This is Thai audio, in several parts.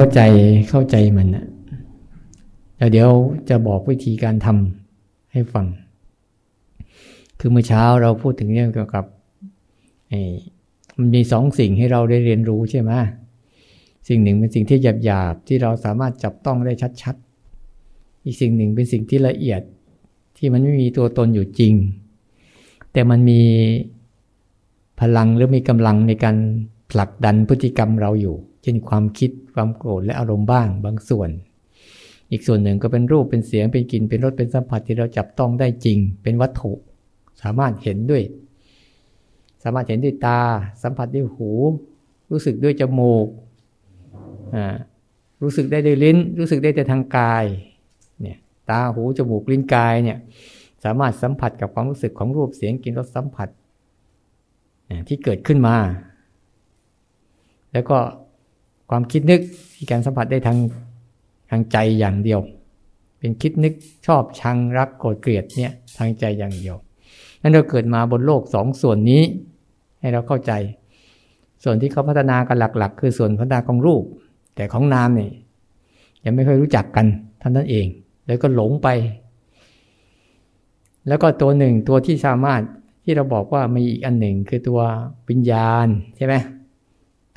เข้าใจเข้าใจมันนะแล้วเดี๋ยวจะบอกวิธีการทำให้ฟัง คือเมื่อเช้าเราพูดถึงเรื่องเกี่ยวกับมันมีสองสิ่งให้เราได้เรียนรู้ใช่ไหมสิ่งหนึ่งเป็นสิ่งที่หยาบๆที่เราสามารถจับต้องได้ชัดๆ อีกสิ่งหนึ่งเป็นสิ่งที่ละเอียดที่มันไม่มีตัวตนอยู่จริง แต่มันมีพลังหรือมีกำลังในการ ผลักดันพฤติกรรมเราอยู่ เช่นความคิดความโกรธและอารมณ์บ้างบางส่วน อีกส่วนหนึ่งก็เป็นรูปเป็นเสียงเป็นกลิ่นเป็นรสเป็นสัมผัสที่เราจับต้องได้จริง เป็นวัตถุ สามารถเห็นด้วย สามารถเห็นด้วยตา สัมผัสด้วยหู รู้สึกด้วยจมูกรู้สึกได้ด้วยลิ้น รู้สึกได้แต่ทางกายเนี่ยตาหูจมูกลิ้นกายเนี่ยสามารถสัมผัสกับความรู้สึกของรูปเสียงกลิ่นรสสัมผัสที่เกิดขึ้นมา แล้วก็ความคิดนึกที่การสัมผัสได้ทางทางใจอย่างเดียว เป็นคิดนึกชอบชังรักโกรธเกลียดเนี่ยทางใจอย่างเดียวนั้นเราเกิดมาบนโลกสองส่วนนี้ ให้เราเข้าใจ ส่วนที่เขาพัฒนากันหลัก ๆ คือส่วนพัฒนาของรูป แต่ของนามเนี่ยยังไม่ค่อยรู้จักกันท่านนั้นเอง แล้วก็หลงไป แล้วก็ตัวหนึ่งตัวที่สามารถที่เราบอกว่ามีอีกอันหนึ่งคือตัววิญญาณใช่ไหม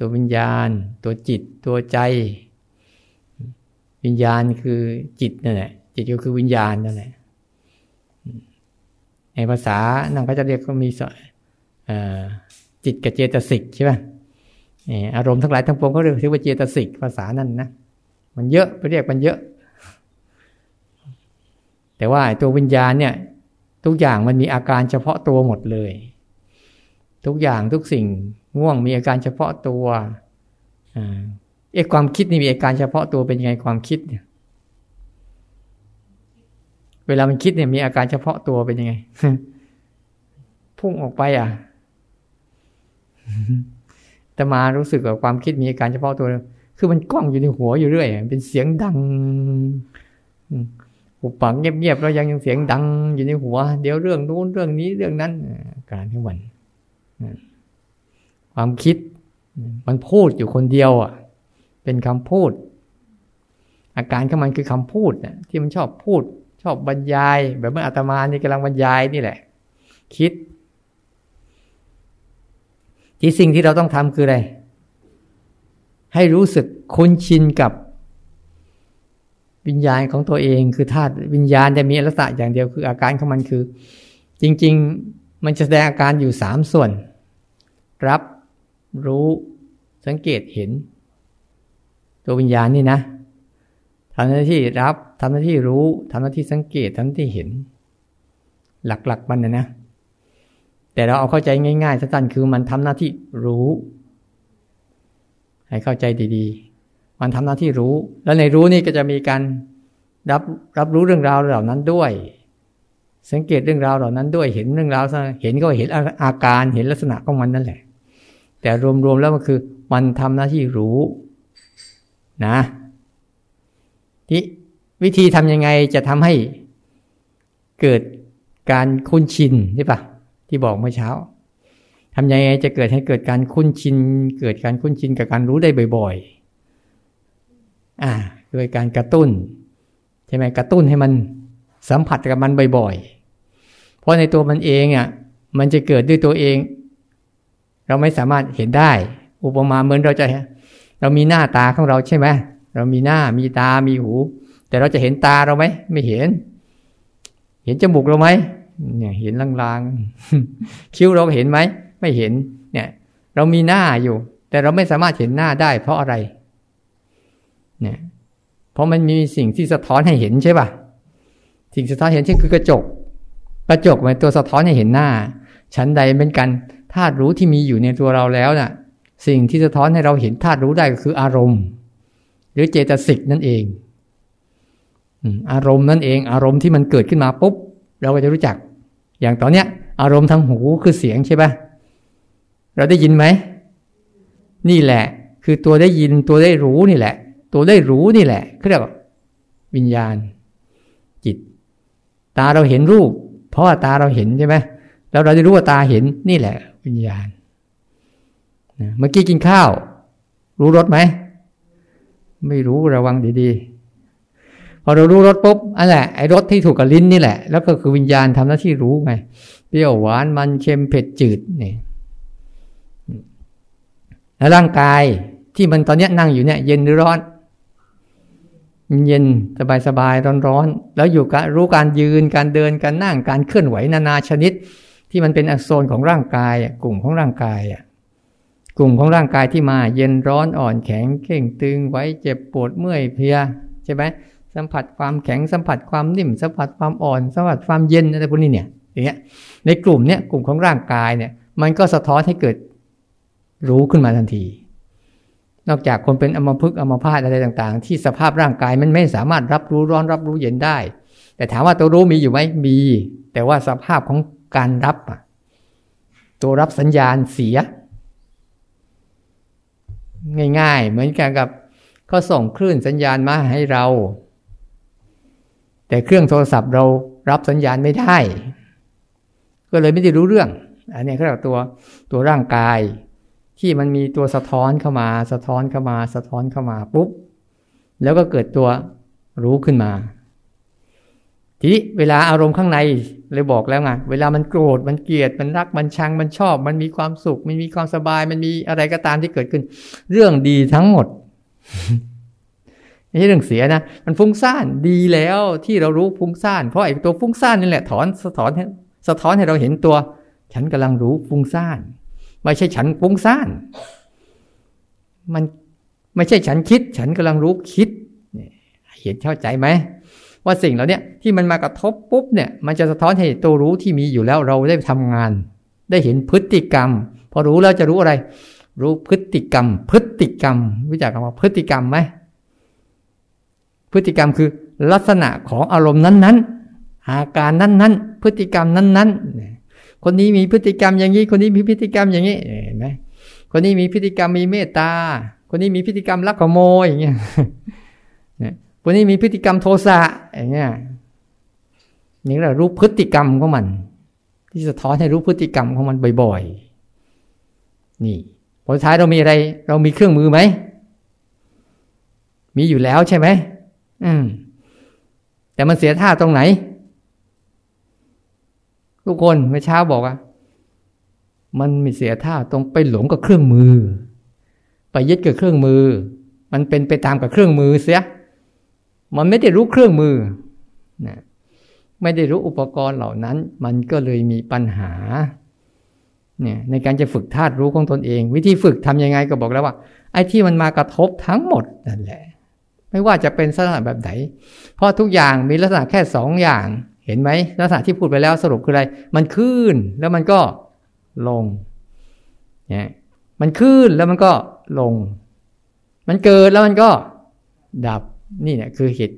ตัววิญญาณ ตัวจิต ตัวใจ วิญญาณคือจิตนั่นแหละจิตก็คือวิญญาณนั่นแหละในภาษานั่งก็จะเรียกก็มีจิตกับเจตสิกใช่ไหมอารมณ์ทั้งหลายทั้งปวงก็เรียกว่าเจตสิกภาษานั่นนะมันเยอะไปเรียกมันเยอะ แต่ว่าตัววิญญาณเนี่ย ทุกอย่างมันมีอาการเฉพาะตัวหมดเลย ทุกอย่างทุกสิ่ง ง่วงมีอาการเฉพาะตัวเอ๊ะความคิดนี่มีอาการเฉพาะตัวเป็นยังไงความคิดเนี่ยเวลามันคิดเนี่ยมีอาการเฉพาะตัวเป็นยังไง พุ่งออกไปอะแต่มารู้สึกว่าความคิดมีอาการเฉพาะตัว คือมันกล้องอยู่ในหัวอยู่เรื่อยเป็นเสียงดังหุบปากเงียบๆแล้วยังยังเสียงดังอยู่ในหัว เดี๋ยวเรื่องนู้นเรื่องนี้เรื่องนั้น การทั้งวัน ความคิด มันพูดอยู่คนเดียวอะ เป็นคำพูด อาการของมันคือคำพูดนะที่มันชอบพูด ชอบบรรยาย แบบเมื่ออาตมานี่กำลังบรรยายนี่แหละ คิด ที่สิ่งที่เราต้องทำคืออะไร ให้รู้สึกคุ้นชินกับวิญญาณของตัวเองคือธาตุวิญญาณจะมีลักษณะอย่างเดียวคืออาการของมันคือ จริง ๆ มันจะแสดงอาการอยู่สามส่วน รับ รู้สังเกตเห็น ตัววิญญาณนี่นะทำหน้าที่รับทำหน้าที่รู้ทำหน้าที่สังเกตทำหน้าที่เห็น หลักๆมันนะนะแต่เราเอาเข้าใจง่ายๆสั้นๆคือมันทำหน้าที่รู้ ให้เข้าใจดีๆ มันทำหน้าที่รู้ แล้วในรู้นี่ก็จะมีการรับรับรู้เรื่องราวเหล่านั้นด้วย สังเกตเรื่องราวเหล่านั้นด้วยเห็นเรื่องราว เห็นก็เห็นอาการเห็นลักษณะของมันนั่นแหละ แต่รวมๆแล้วมันคือ มันทำหน้าที่รู้นะที่วิธีทำยังไงจะทำให้เกิดการคุ้นชินใช่ปะที่บอกเมื่อเช้าทำยังไงจะเกิดให้เกิดการคุ้นชิน เกิดการคุ้นชินกับการรู้ได้บ่อยๆ อ่าโดยการกระตุ้นใช่ไหมกระตุ้นให้มันสัมผัสกับมันบ่อยๆ เพราะในตัวมันเองอะมันจะเกิดด้วยตัวเอง เราไม่สามารถเห็นได้ อุปมาเหมือนเราจะ เรามีหน้าตาของเราใช่ไหมเรามีหน้ามีตามีหู แต่เราจะเห็นตาเราไหมไม่เห็น เห็นจมูกเราไหมเนี่ยเห็นลางๆคิ้วเราเห็นไหมไม่เห็นเนี่ย เรามีหน้าอยู่ แต่เราไม่สามารถเห็นหน้าได้ เพราะอะไร เนี่ย เพราะมันมีสิ่งที่สะท้อนให้เห็นใช่ป่ะสิ่งสะท้อนเห็นเช่นคือกระจก กระจกเป็นตัวสะท้อนให้เห็นหน้าชั้นใดเป็นกัน ธาตุรู้ที่มีอยู่ในตัวเราแล้วน่ะ สิ่งที่สะท้อนให้เราเห็นธาตุรู้ได้ก็คืออารมณ์ หรือเจตสิกนั่นเองอารมณ์นั่นเอง อารมณ์ที่มันเกิดขึ้นมาปุ๊บเราก็จะรู้จัก อย่างตอนเนี้ย อารมณ์ทางหูคือเสียงใช่ปะเราได้ยินไหมนี่แหละ คือตัวได้ยินตัวได้รู้นี่แหละ ตัวได้รู้นี่แหละเขาเรียกวิญญาณ จิต ตาเราเห็นรูป เพราะว่าตาเราเห็นใช่ไหมแล้วเราจะรู้ว่าตาเห็นนี่แหละ วิญญาณเมื่อกี้กินข้าว รู้รสไหม ไม่รู้ระวังดีๆ พอเรารู้รสปุ๊บอันแหละไอ้รสที่ถูกกับลิ้นนี่แหละ แล้วก็คือวิญญาณทำหน้าที่รู้ไง เปรี้ยวหวานมันเค็มเผ็ดจืดนี่แล้วร่างกายที่มันตอนนี้นั่งอยู่เนี่ย เย็นหรือร้อน เย็นสบายสบายร้อนร้อนแล้วอยู่กับรู้การยืนการเดินการนั่งการเคลื่อนไหวนานาชนิด ที่มันเป็นอโซนของร่างกายกลุ่มของร่างกายกลุ่มของร่างกายที่มาเย็นร้อนอ่อนแข็งเข่งตึงไว้เจ็บปวดเมื่อยเพลียใช่ไหมสัมผัสความแข็งสัมผัสความนิ่ม สัมผัสความอ่อนสัมผัสความเย็นอะไรพวกนี้เนี่ยอย่างเงี้ยในกลุ่มเนี้ยกลุ่มของร่างกายเนี่ยมันก็สะท้อนให้เกิดรู้ขึ้นมาทันที นอกจากคนเป็นอัมพฤกอัมพาตอะไรต่างๆ ที่สภาพร่างกายมันไม่สามารถรับรู้ร้อนรับรู้เย็นได้ แต่ถามว่าตัวรู้มีอยู่ไหมมี แต่ว่าสภาพของ การรับตัวรับสัญญาณเสีย ง่าย ๆ เหมือนกันกับเขาส่งคลื่นสัญญาณมาให้เรา แต่เครื่องโทรศัพท์เรารับสัญญาณไม่ได้ ก็เลยไม่ได้รู้เรื่อง อันนี้เขาเรียกตัวตัวร่างกาย ที่มันมีตัวสะท้อนเข้ามา สะท้อนเข้ามา สะท้อนเข้ามาปุ๊บแล้วก็เกิดตัวรู้ขึ้นมา ทีนี้เวลาอารมณ์ข้างใน เลยบอกแล้วไงเวลามันโกรธมันเกลียดมันรักมันชังมันชอบ มันมีความสุข มันมีความสบายมันมีอะไรก็ตามที่เกิดขึ้น เรื่องดีทั้งหมดไม่ใช่เรื่องเสียนะมันฟุ้งซ่านดีแล้วที่เรารู้ฟุ้งซ่านเพราะไอ้ตัวฟุ้งซ่านนี่แหละถอนสะท้อนสะท้อนให้เราเห็นตัว ฉันกำลังรู้ฟุ้งซ่านไม่ใช่ฉันฟุ้งซ่านมันไม่ใช่ฉันคิด ฉันกำลังรู้คิดเห็นเข้าใจไหม ว่าสิ่งเหล่านี้ที่มันมากระทบปุ๊บเนี่ยมันจะสะท้อนให้ตัวรู้ที่มีอยู่แล้วเราได้ทำงาน ได้เห็นพฤติกรรม พอรู้แล้วจะรู้อะไร รู้พฤติกรรม พฤติกรรมรู้จักคำว่าพฤติกรรมไหมพฤติกรรมคือลักษณะของอารมณ์นั้นๆ อาการนั้นๆ พฤติกรรมนั้นๆ คนนี้มีพฤติกรรมอย่างนี้ คนนี้มีพฤติกรรมอย่างนี้เห็นไหมคนนี้มีพฤติกรรมมีเมตตา คนนี้มีพฤติกรรมลักขโมยอย่างเงี้ย คนนี้มีพฤติกรรมโทสะอย่างเงี้ยนี่แหละรู้พฤติกรรมของมัน ที่สะท้อนให้รู้พฤติกรรมของมันบ่อยๆ นี่ผลท้ายเรามีอะไร เรามีเครื่องมือไหม มีอยู่แล้วใช่ไหมอืมแต่มันเสียท่าตรงไหน ทุกคนเมื่อเช้าบอกว่ามันมีเสียท่าตรงไปหลงกับเครื่องมือ ไปยึดกับเครื่องมือ มันเป็นไปตามกับเครื่องมือเสีย มันไม่ได้รู้เครื่องมือนะไม่ได้รู้อุปกรณ์เหล่านั้น มันก็เลยมีปัญหาเนี่ยในการจะฝึกธาตุรู้ของตนเอง วิธีฝึกทํำยังไงก็บอกแล้วว่า ไอ้ที่มันมากระทบทั้งหมดนั่นแหละ ไม่ว่าจะเป็นลักษณะแบบไหน เพราะทุกอย่างมีลักษณะแค่สองอย่างเห็นไหมลักษณะที่พูดไปแล้วสรุปคืออะไร มันขึ้นแล้วมันก็ลงเนี่ยมันขึ้นแล้วมันก็ลง มันเกิดแล้วมันก็ดับ นี่เนี่ยคือเหตุ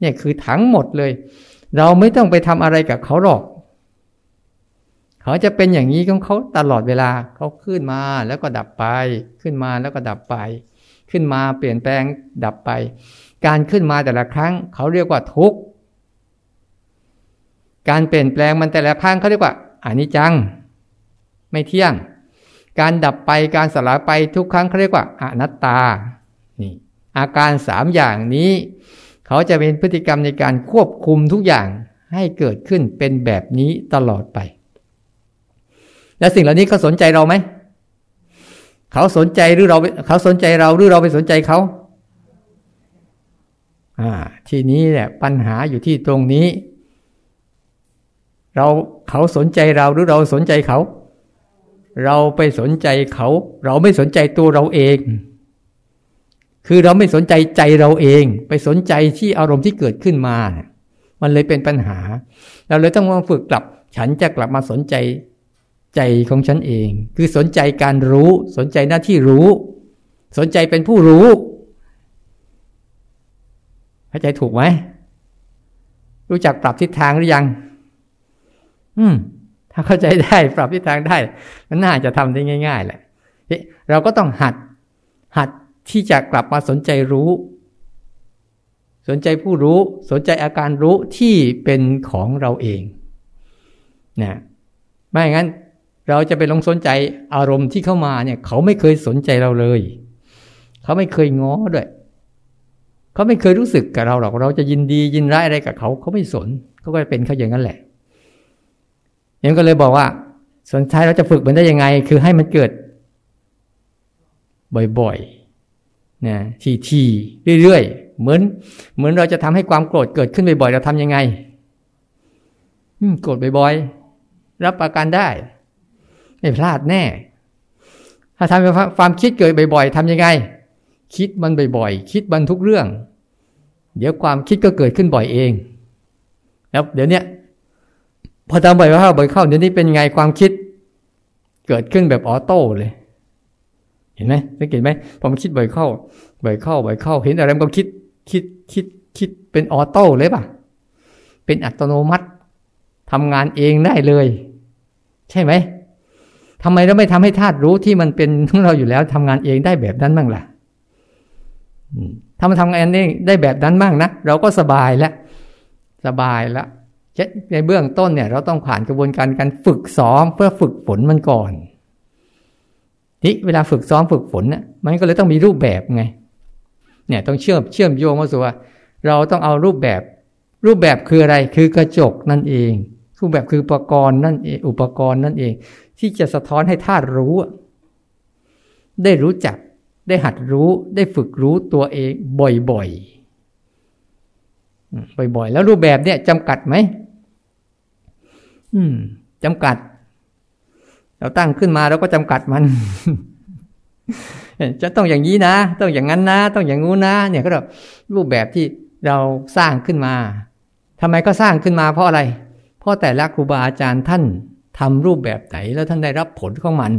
เนี่ยคือทั้งหมดเลย เราไม่ต้องไปทำอะไรกับเขาหรอก เขาจะเป็นอย่างนี้ของเขาตลอดเวลาเขาขึ้นมาแล้วก็ดับไป ขึ้นมาแล้วก็ดับไป ขึ้นมาเปลี่ยนแปลงดับไป การขึ้นมาแต่ละครั้ง เขาเรียกว่าทุกข์การเปลี่ยนแปลงมันแต่ละครั้งเขาเรียกว่าอานิจจัง ไม่เที่ยง การดับไปการสลายไปทุกครั้งเขาเรียกว่าอนัตตา อาการสามอย่างนี้ เขาจะเป็นพฤติกรรมในการควบคุมทุกอย่างให้เกิดขึ้นเป็นแบบนี้ตลอดไป และสิ่งเหล่านี้เขาสนใจเราไหม เขาสนใจหรือเราเขาสนใจเราหรือเราไปสนใจเขาอ่า ทีนี้แหละปัญหาอยู่ที่ตรงนี้ เราเขาสนใจเราหรือเราสนใจเขา เราไปสนใจเขา เราไม่สนใจตัวเราเอง คือเราไม่สนใจใจเราเอง ไปสนใจที่อารมณ์ที่เกิดขึ้นมา มันเลยเป็นปัญหา เราเลยต้องมาฝึกกลับ ฉันจะกลับมาสนใจใจของฉันเอง คือสนใจการรู้ สนใจหน้าที่รู้ สนใจเป็นผู้รู้เข้าใจถูกไหมรู้จักปรับทิศทางหรือยัง อืม ถ้าเข้าใจได้ ปรับทิศทางได้ มันน่าจะทำได้ง่าย ๆ แหละเราก็ต้องหัด หัด ที่จะกลับมาสนใจรู้ สนใจผู้รู้ สนใจอาการรู้ที่เป็นของเราเองนะไม่งั้นเราจะไปลงสนใจอารมณ์ที่เข้ามาเนี่ย เขาไม่เคยสนใจเราเลย เขาไม่เคยง้อด้วย เขาไม่เคยรู้สึกกับเราหรอกเราจะยินดียินร้ายอะไรกับเขาเขาไม่สนเขาก็เป็นเขาอย่างนั้นแหละยังก็เลยบอกว่าสนใจเราจะฝึกมันได้ยังไง คือให้มันเกิด บ่อยๆ นะทีๆเรื่อยๆ เหมือน เหมือนเราจะทำให้ความโกรธเกิดขึ้นบ่อยๆ เราทำยังไงโกรธบ่อยๆ รับประกันได้ ไม่พลาดแน่ ถ้าทำความคิดเกิดบ่อยๆทำยังไง คิดมันบ่อยๆ คิดมันทุกเรื่อง เดี๋ยวความคิดก็เกิดขึ้นบ่อยเอง แล้วเดี๋ยวนี้พอทำบ่อยเข้าบ่อยเข้าเดี๋ยวนี้เป็นไงความคิด เกิดขึ้นแบบออโต้เลย เห็นไหมสังเกตไหมพอมันคิดบ่อยเข้าบ่อยเข้าบ่อยเข้า เห็นอะไรมันก็คิดคิดคิดคิดเป็นออโต้เลยป่ะ เป็นอัตโนมัติทำงานเองได้เลย ใช่ไหมทำไมเราไม่ทำให้ธาตุรู้ที่มันเป็นของเราอยู่แล้วทำงานเองได้แบบนั้นบ้างล่ะถ้ามันทำงานเองได้แบบนั้นบ้างนะเราก็สบายแล้วสบายแล้วในเบื้องต้นเนี่ย เราต้องผ่านกระบวนการการฝึกซ้อมเพื่อฝึกฝนมันก่อน ที่เวลาฝึกซ้อมฝึกฝนเนี่ยมันก็เลยต้องมีรูปแบบไง เนี่ยต้องเชื่อมเชื่อมโยงมาสู่ว่า เราต้องเอารูปแบบ รูปแบบคืออะไรคือกระจกนั่นเอง รูปแบบคืออุปกรณ์นั่นเองอุปกรณ์นั่นเอง ที่จะสะท้อนให้ธาตุรู้ ได้รู้จักได้หัดรู้ได้ฝึกรู้ตัวเองบ่อยๆบ่อยๆ แล้วรูปแบบเนี่ยจำกัดไหมอืมจำกัด เราตั้งขึ้นมาเราก็จำกัดมัน จะต้องอย่างนี้นะ ต้องอย่างนั้นนะ ต้องอย่างงู้นนะ เนี่ยก็แบบรูปแบบที่เราสร้างขึ้นมาทำไมก็สร้างขึ้นมาเพราะอะไร เพราะแต่ละครูบาอาจารย์ท่านทำรูปแบบไหนแล้วท่านได้รับผลของมัน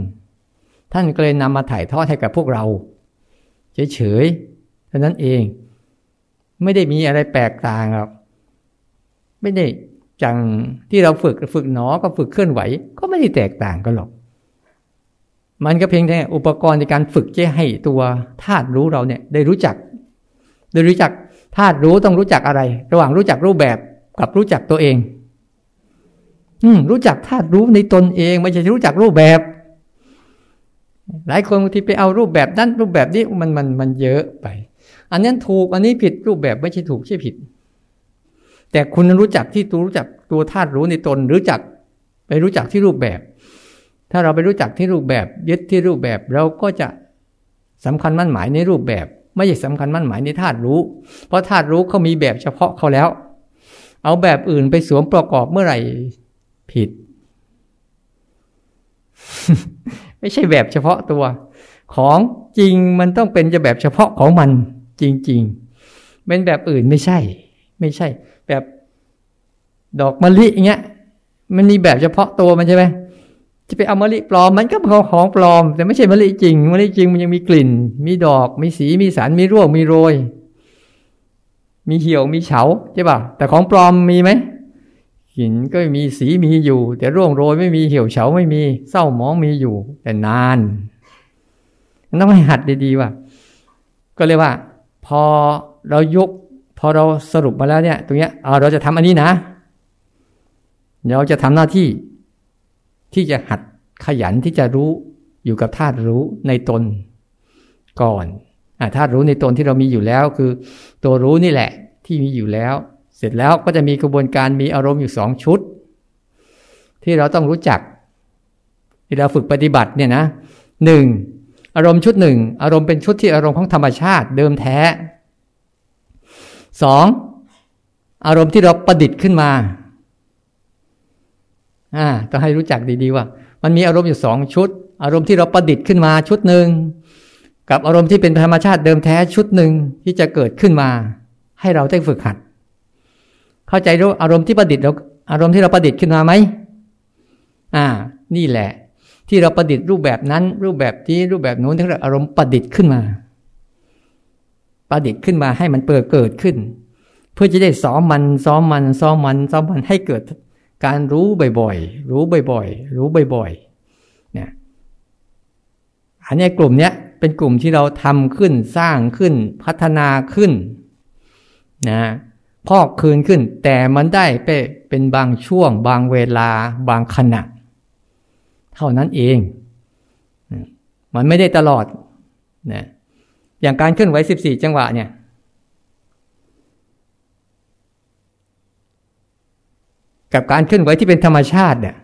ท่านก็เลยนำมาถ่ายทอดให้กับพวกเรา เฉยๆเท่านั้นเอง ไม่ได้มีอะไรแปลกต่างหรอกไม่ได้ จังที่เราฝึกฝึกหนอก็ฝึกเคลื่อนไหว ก็ไม่ได้แตกต่างกันหรอก มันก็เพียงแค่อุปกรณ์ในการฝึกจะให้ตัวธาตุรู้เราเนี่ยได้รู้จัก ได้รู้จักธาตุรู้ต้องรู้จักอะไร ระหว่างรู้จักรูปแบบกับรู้จักตัวเอง อืมรู้จักธาตุรู้ในตนเอง ไม่ใช่รู้จักรูปแบบ หลายคนบางทีไปเอารูปแบบนั้นรูปแบบนี้มันมันมันเยอะไป อันนั้นถูกอันนี้ผิดรูปแบบไม่ใช่ถูกใช่ผิด แต่คุณรู้จักที่ตัวรู้จักตัวธาตุรู้ในตนรู้จักไปรู้จักที่รูปแบบ ถ้าเราไปรู้จักที่รูปแบบยึดที่รูปแบบเราก็จะสำคัญมั่นหมายในรูปแบบ ไม่ใช่สำคัญมั่นหมายในธาตุรู้ เพราะธาตุรู้เขามีแบบเฉพาะเขาแล้ว เอาแบบอื่นไปสวมประกอบเมื่อไหร่ผิด ไม่ใช่แบบเฉพาะตัว ของจริงมันต้องเป็นจะแบบเฉพาะของมันจริง ๆ เป็นแบบอื่นไม่ใช่ ไม่ใช่ แบบดอกมะลิอย่างเงี้ย มันมีแบบเฉพาะตัวมันใช่ไหมจะไปเอามะลิปลอมมันก็เป็นของปลอม แต่ไม่ใช่มะลิจริงมะลิจริงมันยังมีกลิ่น มีดอก มีสีมีสารมีร่วงมีโรย มีเหี่ยวมีเฉาใช่ป่ะแต่ของปลอมมีไหมหินก็มีสีมีอยู่ แต่ร่วงโรยไม่มีเหี่ยวเฉาไม่มีเศร้าหมองมีอยู่ แต่นานต้องให้หัดดีๆว่า ก็เลยว่า พอเรายก พอเราสรุปมาแล้วเนี่ย ตรงเนี้ยเราจะทำอันนี้นะ เราจะทำหน้าที่ที่จะหัดขยันที่จะรู้อยู่กับธาตุรู้ในตนก่อนอธาตุรู้ในตนที่เรามีอยู่แล้วคือ ตัวรู้นี่แหละที่มีอยู่แล้ว เสร็จแล้วก็จะมีกระบวนการมีอารมณ์อยู่สองชุด ที่เราต้องรู้จัก ที่เราฝึกปฏิบัติเนี่ยนะหนึ่งอารมณ์ชุดหนึ่งอารมณ์เป็นชุดที่อารมณ์ของธรรมชาติเดิมแท้ สองอารมณ์ที่เราประดิษฐ์ขึ้นมาอ่าต้องให้รู้จักดีๆว่า มันมีอารมณ์อยู่สองชุด อารมณ์ที่เราประดิษฐ์ขึ้นมาชุดหนึ่งกับอารมณ์ที่เป็นธรรมชาติเดิมแท้ชุดหนึ่งที่จะเกิดขึ้นมา ให้เราได้ฝึกหัด เข้าใจรู้อารมณ์ที่ประดิษฐ์เราอารมณ์ที่เราประดิษฐ์ขึ้นมาไหมอ่า นี่แหละ ที่เราประดิษฐ์รูปแบบนั้น รูปแบบนี้รูปแบบโน้นที่เราอารมณ์ประดิษฐ์ขึ้นมา ประดิษฐ์ขึ้นมาให้มันเปิดเกิดขึ้น เพื่อจะได้ซ้อมมันซ้อมมันซ้อมมันซ้อมมันให้เกิดการรู้บ่อยๆ รู้บ่อยๆ รู้บ่อยๆ เนี่ย อันนี้กลุ่มเนี้ยเป็นกลุ่มที่เราทำขึ้นสร้างขึ้นพัฒนาขึ้นนะพอกคืนขึ้น แต่มันได้ไปเป็นบางช่วง บางเวลา บางขณะ เท่านั้นเอง มันไม่ได้ตลอดนะ อย่างการเคลื่อนไหว14จังหวะเนี่ย กับการเคลื่อนไหวที่เป็นธรรมชาติเนี่ย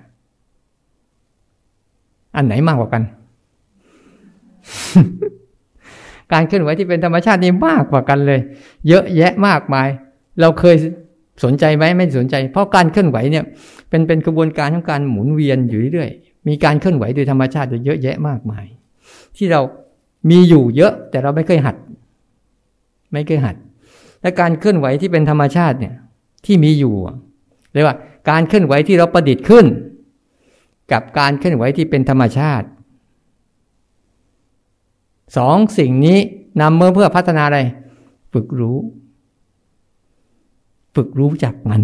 อันไหนมากกว่ากัน การเคลื่อนไหวที่เป็นธรรมชาตินี่มากกว่ากันเลย เยอะแยะมากมาย เราเคยสนใจไหมไม่สนใจ เพราะการเคลื่อนไหวเนี่ย เป็นเป็นกระบวนการของการหมุนเวียนอยู่เรื่อยมีการเคลื่อนไหวโดยธรรมชาติเยอะแยะมากมาย ที่เรา มีอยู่เยอะแต่เราไม่เคยหัด ไม่เคยหัด และการเคลื่อนไหวที่เป็นธรรมชาติเนี่ย ที่มีอยู่เรียกว่า การเคลื่อนไหวที่เราประดิษฐ์ขึ้น กับการเคลื่อนไหวที่เป็นธรรมชาติสองสิ่งนี้นำมาเพื่อพัฒนาอะไร ฝึกรู้ ฝึกรู้จักมัน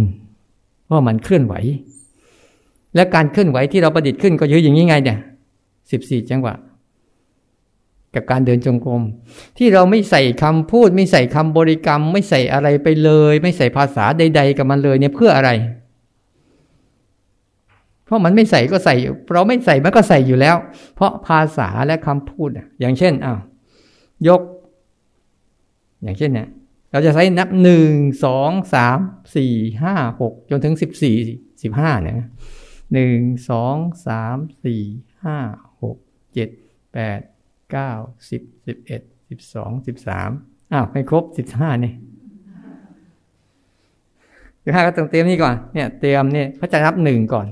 ว่ามันเคลื่อนไหว และการเคลื่อนไหวที่เราประดิษฐ์ขึ้นก็เยอะอย่างนี้ไงเนี่ยสิบสี่จังหวะ กับการเดินจงกรม ที่เราไม่ใส่คำพูด ไม่ใส่คำบริกรรม ไม่ใส่อะไรไปเลย ไม่ใส่ภาษาใด ๆ กับมันเลยเนี่ยเพื่ออะไร เพราะมันไม่ใส่ก็ใส่เราไม่ใส่มันก็ใส่อยู่แล้ว เพราะภาษาและคำพูดอย่างเช่นอ้าวยก อย่างเช่นเนี่ยเราจะใช้นับหนึ่งสองสามสี่ห้าหกจนถึงสิบสี่สิบห้าเนี่ยหนึ่งสองสามสี่ห้าหกเจ็ดแปด เก้าสิบสิบเอ็ดสิบสองสิบสามอ้าวไม่ครบสิบห้านี่สิบห้าก็ต้องเตรียมนี่ก่อนเนี่ยเตรียมเนี่ยเขาจะนับหนึ่งก่อน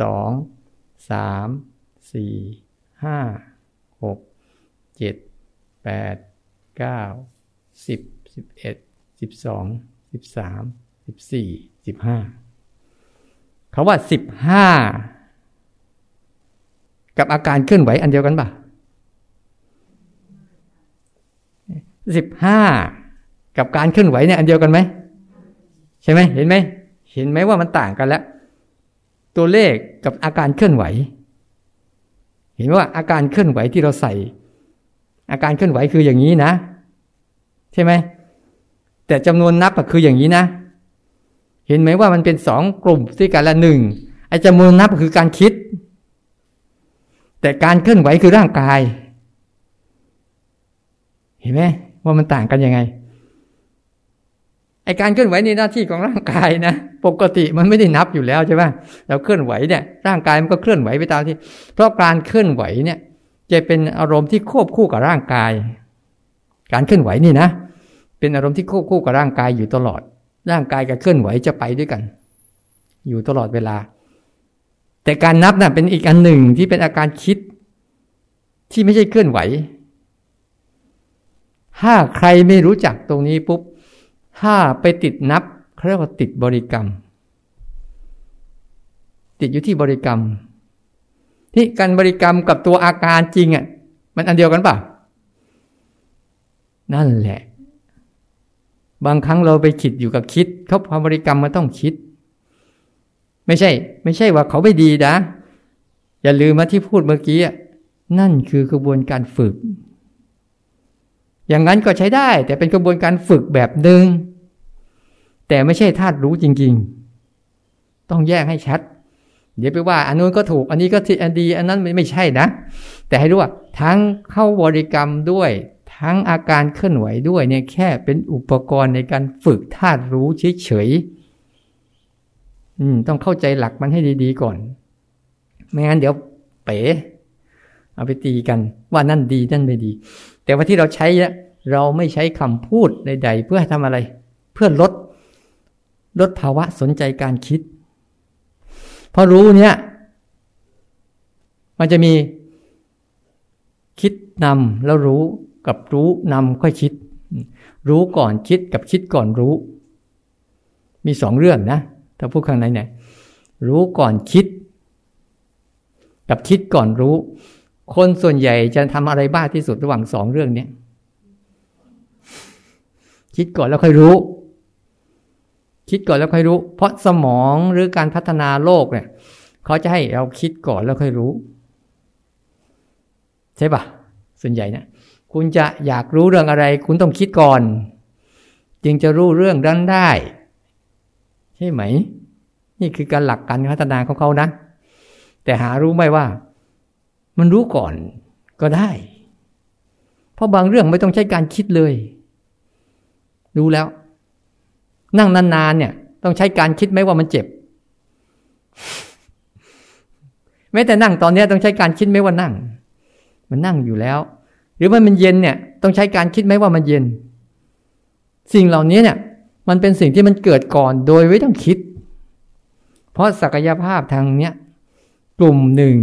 สองสามสี่ห้าหกเจ็ดแปดเก้าสิบสิบเอ็ดสิบสองสิบสามสิบสี่สิบห้าเขาว่าสิบห้ากับอาการเคลื่อนไหวอันเดียวกันปะ สิบห้ากับการเคลื่อนไหวเนี่ยอันเดียวกันไหมใช่ไหมเห็นไหมเห็นไหมว่ามันต่างกันแล้วตัวเลขกับอาการเคลื่อนไหว เห็นว่าอาการเคลื่อนไหวที่เราใส่ อาการเคลื่อนไหวคืออย่างนี้นะ ใช่ไหมแต่จำนวนนับคืออย่างนี้นะ เห็นไหมว่ามันเป็นสองกลุ่มที่กันละหนึ่งไอ้จำนวนนับคือการคิด แต่การเคลื่อนไหวคือร่างกาย เห็นไหม ว่ามันต่างกันยังไงไอการเคลื่อนไหวในหน้าที่ของร่างกายนะปกติมันไม่ได้นับอยู่แล้วใช่ไหมเราเคลื่อนไหวเนี่ยร่างกายมันก็เคลื่อนไหวไปตามที่ เพราะการเคลื่อนไหวเนี่ย จะเป็นอารมณ์ที่ควบคู่กับร่างกาย การเคลื่อนไหวนี่นะ เป็นอารมณ์ที่ควบคู่กับร่างกายอยู่ตลอด ร่างกายกับเคลื่อนไหวจะไปด้วยกัน อยู่ตลอดเวลา แต่การนับนะ่ะเป็นอีกอันหนึ่งที่เป็นอาการคิดที่ไม่ใช่เคลื่อนไหว ถ้าใครไม่รู้จักตรงนี้ปุ๊บ ถ้าไปติดนับเขาเรียกว่าติดบริกรรม ติดอยู่ที่บริกรรมที่การบริกรรมกับตัวอาการจริงอะ มันอันเดียวกันป่ะ นั่นแหละ บางครั้งเราไปคิดอยู่กับคิด เขาความบริกรรมมันต้องคิด ไม่ใช่ ไม่ใช่ว่าเขาไม่ดีนะ อย่าลืมมาที่พูดเมื่อกี้นั่นคือกระบวนการฝึก อย่างนั้นก็ใช้ได้ แต่เป็นกระบวนการฝึกแบบหนึ่งแต่ไม่ใช่ธาตุรู้จริง ๆ ต้องแยกให้ชัด เดี๋ยวไปว่า อันนู้นก็ถูก อันนี้ก็ที่อันดี อันนั้นไม่ใช่นะ แต่ให้รู้ว่า ทั้งเข้าบริกรรมด้วย ทั้งอาการเคลื่อนไหวด้วยเนี่ยแค่เป็นอุปกรณ์ในการฝึกธาตุรู้เฉยๆต้องเข้าใจหลักมันให้ดีๆก่อน ไม่งั้นเดี๋ยวเป๋ เอาไปตีกัน ว่านั่นดีนั่นไม่ดี แต่ว่าที่เราใช้เนี่ยเราไม่ใช้คำพูดใดๆเพื่อทำอะไร เพื่อลดลดภาวะสนใจการคิดพอรู้เนี่ย มันจะมีคิดนำแล้วรู้กับรู้นำค่อยคิด รู้ก่อนคิดกับคิดก่อนรู้ มีสองเรื่องนะถ้าพูดข้างในเนี่ยรู้ก่อนคิด กับคิดก่อนรู้ คนส่วนใหญ่จะทำอะไรบ้าที่สุดระหว่างสองเรื่องนี้คิดก่อนแล้วค่อยรู้ คิดก่อนแล้วค่อยรู้ เพราะสมองหรือการพัฒนาโลกเนี่ยเขาจะให้เราคิดก่อนแล้วค่อยรู้ ใช่ปะส่วนใหญ่เนะคุณจะอยากรู้เรื่องอะไร คุณต้องคิดก่อน จึงจะรู้เรื่องนั้นได้ ใช่ไหม นี่คือการหลักการพัฒนาของเขานะ แต่หารู้ไหมว่า มันรู้ก่อนก็ได้ เพราะบางเรื่องไม่ต้องใช้การคิดเลย รู้แล้ว นั่งนานๆเนี่ย ต้องใช้การคิดไหมว่ามันเจ็บแม้แต่นั่งตอนนี้ต้องใช้การคิดไหมว่านั่ง มันนั่งอยู่แล้ว หรือว่ามันเย็นเนี่ย ต้องใช้การคิดไหมว่ามันเย็น สิ่งเหล่านี้เนี่ย มันเป็นสิ่งที่มันเกิดก่อนโดยไม่ต้องคิด เพราะศักยภาพทางเนี้ยกลุ่มหนึ่ง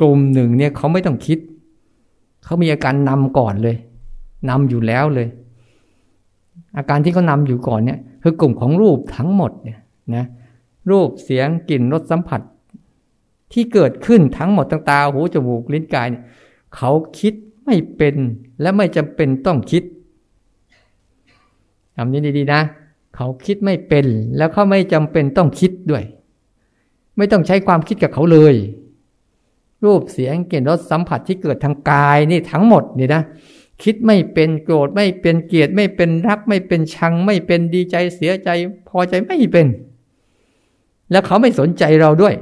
กลุ่มหนึ่งเนี่ยเขาไม่ต้องคิด เขามีอาการนำก่อนเลยนำอยู่แล้วเลย อาการที่เขานำอยู่ก่อนเนี่ย คือกลุ่มของรูปทั้งหมดเนี่ยนะรูปเสียงกลิ่นรสสัมผัส ที่เกิดขึ้นทั้งหมดตั้งตาหูจมูกลิ้นกายเนี่ยเขาคิดไม่เป็นและไม่จำเป็นต้องคิดทำนี้ดีๆนะ เขาคิดไม่เป็นแล้วเขาไม่จำเป็นต้องคิดด้วย ไม่ต้องใช้ความคิดกับเขาเลย รูปเสียงกลิ่นรสสัมผัสที่เกิดทางกายนี่ทั้งหมดนี่นะคิดไม่เป็นโกรธไม่เป็นเกลียดไม่เป็นรัก ไม่เป็นชัง ไม่เป็นดีใจเสียใจ พอใจไม่เป็น แล้วเขาไม่สนใจเราด้วย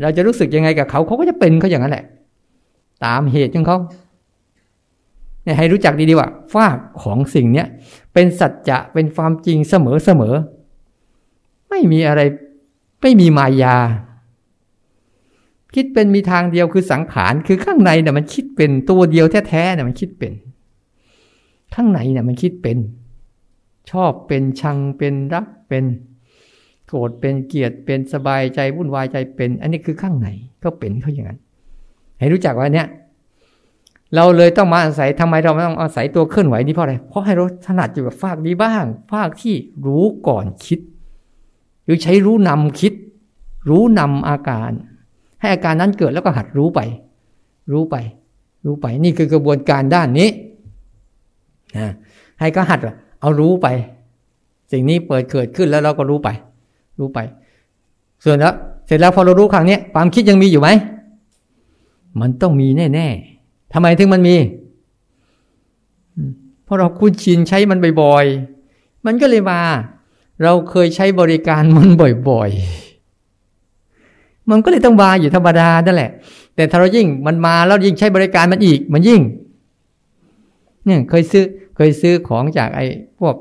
เราจะรู้สึกยังไงกับเขาเขาก็จะเป็นเขาอย่างนั้นแหละ ตามเหตุของเขาเนี่ยให้รู้จักดีๆว่าฟากของสิ่งเนี้ยเป็นสัจจะเป็นความจริงเสมอเสมอไม่มีอะไร ไม่มีมายา คิดเป็นมีทางเดียวคือสังขารคือข้างในเนี่ยมันคิดเป็นตัวเดียวแท้ๆเนี่ยมันคิดเป็น ข้างในเนี่ยมันคิดเป็น ชอบเป็นชังเป็นรักเป็น โกรธเป็นเกลียดเป็นสบายใจวุ่นวายใจเป็น อันนี้คือข้างในก็เป็นเขาอย่างนั้น ให้รู้จักว่าเนี่ยเราเลยต้องมาอาศัยทำไมเราต้องอาศัยตัวเคลื่อนไหวนี้เพราะอะไร เพราะให้เราถนัดอยู่กับภาคนี้บ้าง ภาคที่รู้ก่อนคิด หรือใช้รู้นำคิด รู้นำอาการ ให้อาการนั้นเกิดแล้วก็หัดรู้ไป รู้ไป รู้ไป นี่คือกระบวนการด้านนี้นะให้ก็หัดเอารู้ไป สิ่งนี้เปิดเกิดขึ้นแล้วเราก็รู้ไป รู้ไป ส่วนแล้ว เสร็จแล้วพอเรารู้ครั้งนี้ความคิดยังมีอยู่ไหมมันต้องมีแน่ๆทำไมถึงมันมีเพราะเราคุ้นชินใช้มันบ่อยๆ มันก็เลยมา เราเคยใช้บริการมันบ่อยๆ มันก็เลยต้องมาอยู่ธรรมดานั่นแหละ แต่ถ้าเรายิ่งมันมาแล้วยิ่งใช้บริการมันอีก มันยิ่ง เนี่ยเคยซื้อเคยซื้อของจากไอ้พวก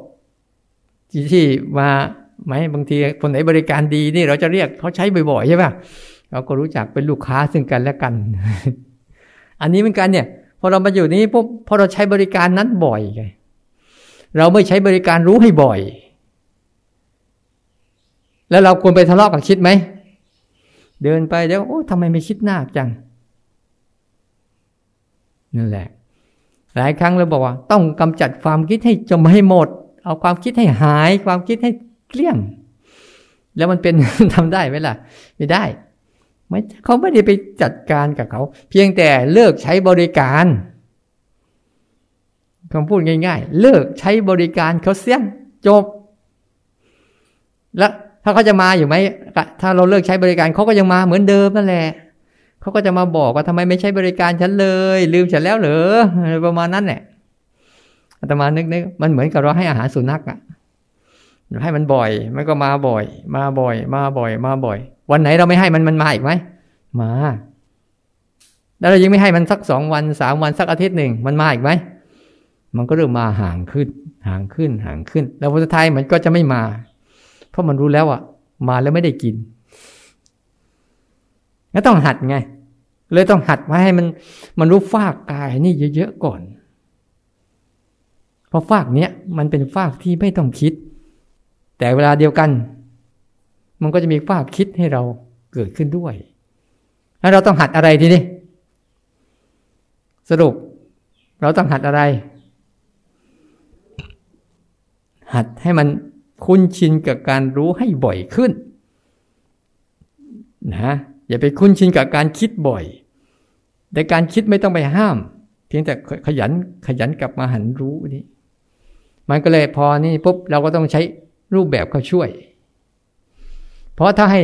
ที่มาไหมบางทีคนไหนบริการดีนี่เราจะเรียกเขาใช้บ่อยๆใช่ป่ะเราก็รู้จักเป็นลูกค้าซึ่งกันและกัน อันนี้เหมือนกันเนี่ย พอเรามาอยู่นี้ปุ๊บพอเราใช้บริการนั้นบ่อยไงเราไม่ใช้บริการรู้ให้บ่อย แล้วเราควรไปทะเลาะกับคิดไหม เดินไปเดี๋ยวโอ้ทำไมไม่คิดหน้าจังนั่นแหละ หลายครั้งเราบอกว่า ต้องกำจัดความคิดให้จมให้หมด เอาความคิดให้หาย ความคิดให้เกลี้ยง แล้วมันเป็นทำได้ไหมล่ะ ไม่ได้ไม่เขาไม่ได้ไปจัดการกับเขา เพียงแต่เลิกใช้บริการคำพูดง่าย ๆ เลิกใช้บริการเขาเสียงจบ แล้ว ถ้าเขาจะมาอยู่ไหมถ้าเราเลิกใช้บริการเขาก็ยังมาเหมือนเดิมนั่นแหละเขาก็จะมาบอกว่าทำไมไม่ใช้บริการฉันเลย ลืมฉันแล้วเหรอประมาณนั้นแหละอาตมานึกนึกมันเหมือนกับเราให้อาหารสุนัขอะให้มันบ่อย มันก็มาบ่อย มาบ่อย มาบ่อย มาบ่อย วันไหนเราไม่ให้มันมันมาอีกไหมมา แล้วเรายังไม่ให้มันสักสองวันสามวันสักอาทิตย์หนึ่งมันมาอีกไหมมันก็เริ่มมาห่างขึ้น ห่างขึ้นห่างขึ้น แล้ววันสุดท้ายมันก็จะไม่มา เพราะมันรู้แล้วอะ มาแล้วไม่ได้กินงั้นต้องหัดไง เลยต้องหัดมาให้มันมันรู้ฟากกายนี่เยอะๆก่อน เพราะฟากเนี้ยมันเป็นฟากที่ไม่ต้องคิด แต่เวลาเดียวกัน มันก็จะมีฟากคิดให้เราเกิดขึ้นด้วยแล้วเราต้องหัดอะไรทีนี้สรุป เราต้องหัดอะไร หัดให้มัน คุ้นชินกับการรู้ให้บ่อยขึ้นนะอย่าไปคุ้นชินกับการคิดบ่อย แต่การคิดไม่ต้องไปห้าม เพียงแต่ขยันขยันกลับมาหันรู้นี่มันก็เลยพอนี่ปุ๊บเราก็ต้องใช้รูปแบบเขาช่วย เพราะถ้าให้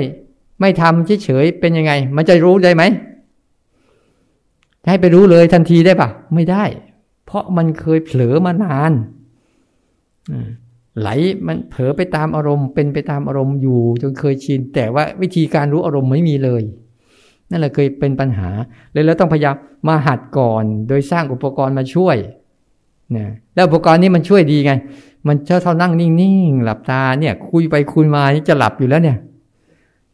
ไม่ทำเฉยๆเป็นยังไง มันจะรู้ได้ไหมให้ไปรู้เลยทันทีได้ปะไม่ได้ เพราะมันเคยเผลอมานาน ไหลมันเผลอไปตามอารมณ์เป็นไปตามอารมณ์อยู่ จนเคยชิน แต่ว่าวิธีการรู้อารมณ์ไม่มีเลย นั่นแหละเคยเป็นปัญหาเลยแล้วต้องพยายามมาหัดก่อน โดยสร้างอุปกรณ์มาช่วยนะแล้วอุปกรณ์นี้มันช่วยดีไง มันเจ้าเท่านั่งนิ่งๆหลับตาเนี่ย คุยไปคุยมานี่จะหลับอยู่แล้วเนี่ย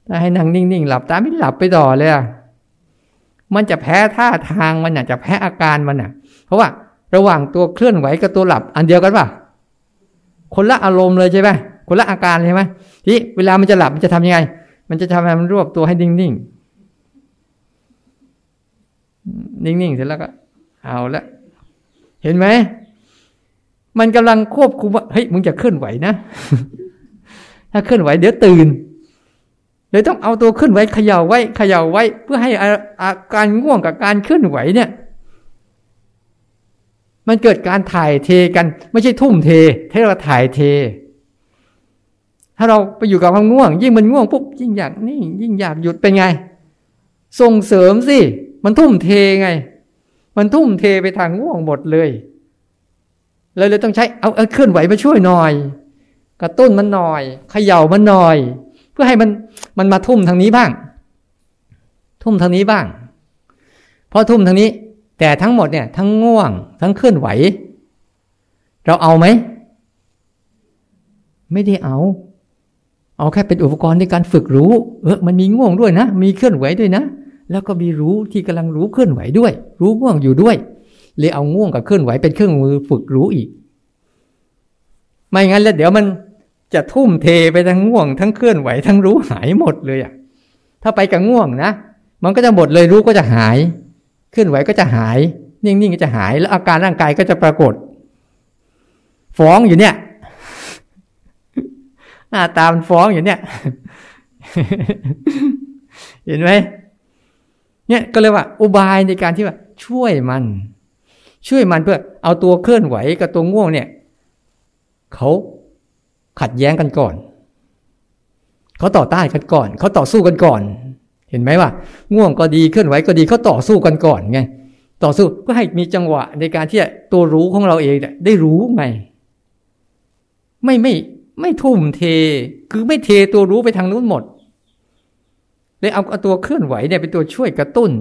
ถ้าให้นั่งนิ่งๆหลับตาไม่หลับไปต่อเลยมันจะแพ้ท่าทางมันน่ะจะแพ้อาการมันน่ะ เพราะว่าระหว่างตัวเคลื่อนไหวกับตัวหลับ อันเดียวกันป่ะ คนละอารมณ์เลยใช่ไหมคนละอาการใช่ไหมที่เวลามันจะหลับมันจะทำยังไง มันจะทำให้มันรวบตัวให้นิ่งๆนิ่งๆเสร็จแล้วก็ เอาละเห็นไหมมันกำลังควบคุมว่าเฮ้ยมึงจะเคลื่อนไหวนะถ้าเคลื่อนไหวเดี๋ยวตื่นเลยต้องเอาตัวขึ้นไหวเขย่าไว้เขย่าไว้ เพื่อให้อาการง่วงกับการเคลื่อนไหวเนี่ย มันเกิดการถ่ายเทกัน ไม่ใช่ทุ่มเทให้เราถ่ายเท ถ้าเราไปอยู่กับความง่วง ยิ่งมันง่วงปุ๊บยิ่งอยากนี่ยิ่งอยากหยุดเป็นไง ส่งเสริมสิ มันทุ่มเทไง มันทุ่มเทไปทางง่วงหมดเลยเลยเลยต้องใช้เอาเอาเคลื่อนไหวมาช่วยหน่อย กระตุ้นมันหน่อยเขย่ามันหน่อย เพื่อให้มันมันมาทุ่มทางนี้บ้าง ทุ่มทางนี้บ้างพอทุ่มทางนี้ แต่ทั้งหมดเนี่ย ทั้งง่วง ทั้งเคลื่อนไหว เราเอาไหม ไม่ได้เอา เอาแค่เป็นอุปกรณ์ในการฝึกรู้ เออมันมีง่วงด้วยนะ มีเคลื่อนไหวด้วยนะ แล้วก็มีรู้ที่กำลังรู้เคลื่อนไหวด้วย รู้ง่วงอยู่ด้วยเลยเอาง่วงกับเคลื่อนไหวเป็นเครื่องมือฝึกรู้อีก ไม่งั้นแล้วเดี๋ยวมันจะทุ่มเทไปทั้งง่วง ทั้งเคลื่อนไหว ทั้งรู้หายหมดเลยอะถ้าไปกับง่วงนะ มันก็จะหมดเลยรู้ก็จะหาย เคลื่อนไหวก็จะหาย นิ่งๆก็จะหาย แล้วอาการร่างกายก็จะปรากฏ ฟ้องอยู่เนี่ยหน้าตามฟ้องอยู่เนี่ย เห็นไหมเนี่ยก็เลยว่า อุบายในการที่ว่า ช่วยมัน ช่วยมันเพื่อ เอาตัวเคลื่อนไหวกับตัวง่วงเนี่ยเขาขัดแย้งกันก่อน เขาต่อต้านกันก่อน เขาต่อสู้กันก่อน เห็นไหมว่า ง่วงก็ดีเคลื่อนไหวก็ดีเขาต่อสู้กันก่อนไง ต่อสู้เพื่อให้มีจังหวะในการที่ตัวรู้ของเราเองได้รู้ไง ไม่ไม่ไม่ทุ่มเท คือไม่เทตัวรู้ไปทางนู้นหมดเลยเอาตัวเคลื่อนไหวเนี่ยเป็นตัวช่วยกระตุ้น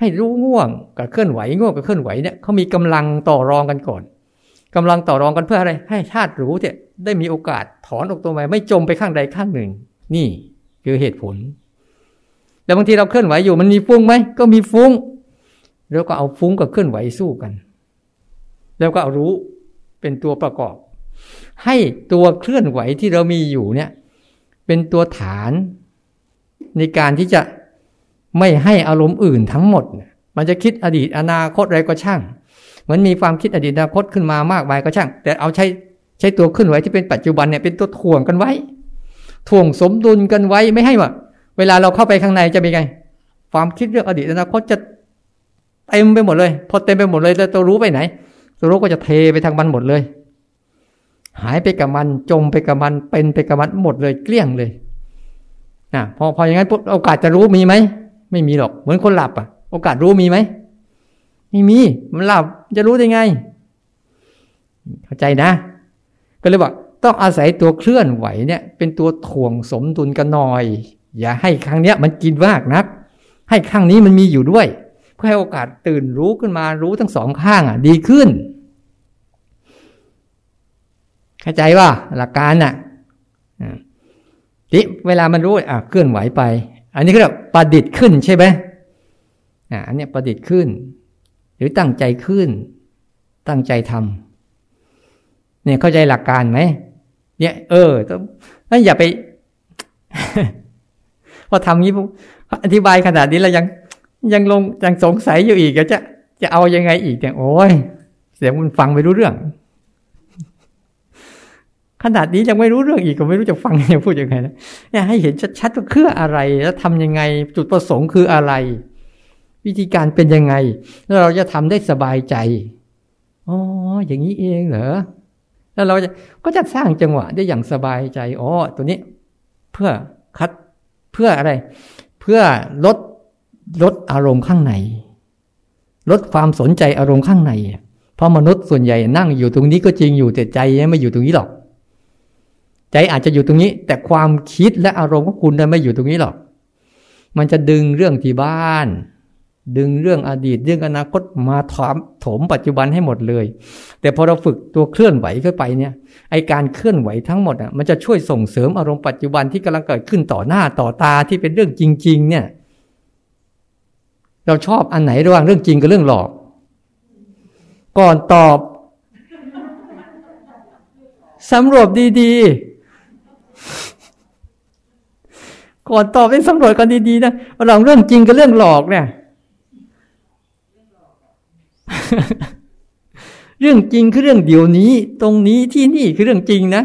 ให้รู้ง่วงกับเคลื่อนไหวง่วงกับเคลื่อนไหวเนี่ยเขามีกำลังต่อรองกันก่อนกำลังต่อรองกันเพื่ออะไร ให้ธาตุรู้เนี่ยได้มีโอกาสถอนออกตัวไปไม่จมไปข้างใดข้างหนึ่ง นี่คือเหตุผล แล้วบางทีเราเคลื่อนไหวอยู่มันมีฟุ้งไหมก็มีฟุ้ง แล้วก็เอาฟุ้งกับเคลื่อนไหวสู้กัน แล้วก็เอารู้เป็นตัวประกอบ ให้ตัวเคลื่อนไหวที่เรามีอยู่เนี่ย เป็นตัวฐาน ในการที่จะไม่ให้อารมณ์อื่นทั้งหมด มันจะคิดอดีตอนาคตอะไรก็ช่างเหมันมีความคิดอดีตอนาคตขึ้นมามากมายก็ช่าง แต่เอาใช้ใช้ตัวขึ้นไหวที่เป็นปัจจุบันเนี่ยเป็นตัวถ่วงกันไว้ถ่วงสมดุลกันไว้ไม่ให้ว่า เวลาเราเข้าไปข้างในจะเป็นไง ความคิดเรื่องอดีตอนาคตจะเต็มไปหมดเลย พอเต็มไปหมดเลยแล้วตัวรู้ไปไหน ตัวรู้ก็จะเทไปทางมันหมดเลย หายไปกับมันจมไปกับมันเป็นไปกับมันหมดเลยเกลี้ยงเลยนะพอพออย่างนั้นปุ๊บโอกาสจะรู้มีไหมไม่มีหรอกเหมือนคนหลับอะ โอกาสรู้มีไหมไม่มี มันหลับจะรู้ได้ไง เข้าใจนะ ก็เลยบอกต้องอาศัยตัวเคลื่อนไหวเนี่ย เป็นตัวถ่วงสมดุลกันหน่อย อย่าให้ครั้งเนี้ยมันกินมากนัก ให้ครั้งนี้มันมีอยู่ด้วย เพื่อให้โอกาสตื่นรู้ขึ้นมารู้ทั้งสองข้างอะ ดีขึ้น เข้าใจว่าหลักการน่ะทีเวลามันรู้อะเคลื่อนไหวไป อันนี้ก็แบบประดิษฐ์ขึ้นใช่ไหมอะอันนี้ประดิษฐ์ขึ้น หรือตั้งใจขึ้น ตั้งใจทำเนี่ยเข้าใจหลักการไหมเนี่ยเออต้องอย่าไป พอทำงี้อธิบายขนาดนี้แล้วยังยังลงยังสงสัยอยู่อีกจะจะเอายังไงอีกเนี่ยโอ้ยเสียงมันฟังไม่รู้เรื่อง ขนาดนี้ยังไม่รู้เรื่องอีกก็ไม่รู้จะฟังจะพูดยังไงนะเนี่ยให้เห็นชัดๆว่าคืออะไร แล้วทำยังไงจุดประสงค์คืออะไร วิธีการเป็นยังไง แล้วเราจะทำได้สบายใจอ๋ออย่างนี้เองเหรอแล้วเราจะก็จะสร้างจังหวะได้อย่างสบายใจอ๋อตัวนี้ เพื่อคัด พื่ออะไร เพื่อลดลดอารมณ์ข้างใน ลดความสนใจอารมณ์ข้างใน เพราะมนุษย์ส่วนใหญ่นั่งอยู่ตรงนี้ก็จริงอยู่แต่ใจไม่อยู่ตรงนี้หรอก ใจอาจจะอยู่ตรงนี้ แต่ความคิดและอารมณ์ของคุณไม่อยู่ตรงนี้หรอก มันจะดึงเรื่องที่บ้าน ดึงเรื่องอดีตเรื่องอนาคตมาถามถมปัจจุบันให้หมดเลย แต่พอเราฝึกตัวเคลื่อนไหวเข้าไปเนี่ยไอการเคลื่อนไหวทั้งหมดอะมันจะช่วยส่งเสริมอารมณ์ปัจจุบันที่กำลังเกิดขึ้นต่อหน้าต่อตาที่เป็นเรื่องจริง ๆ เนี่ย เราชอบอันไหนระหว่างเรื่องจริงกับเรื่องหลอก ก่อนตอบสำรวจดีๆ ก่อนตอบเป็นสำรวจกันดีๆนะระหว่างเรื่องจริงกับเรื่องหลอกเนี่ย เรื่องจริงคือเรื่องเดี๋ยวนี้ ตรงนี้ที่นี่คือเรื่องจริงนะ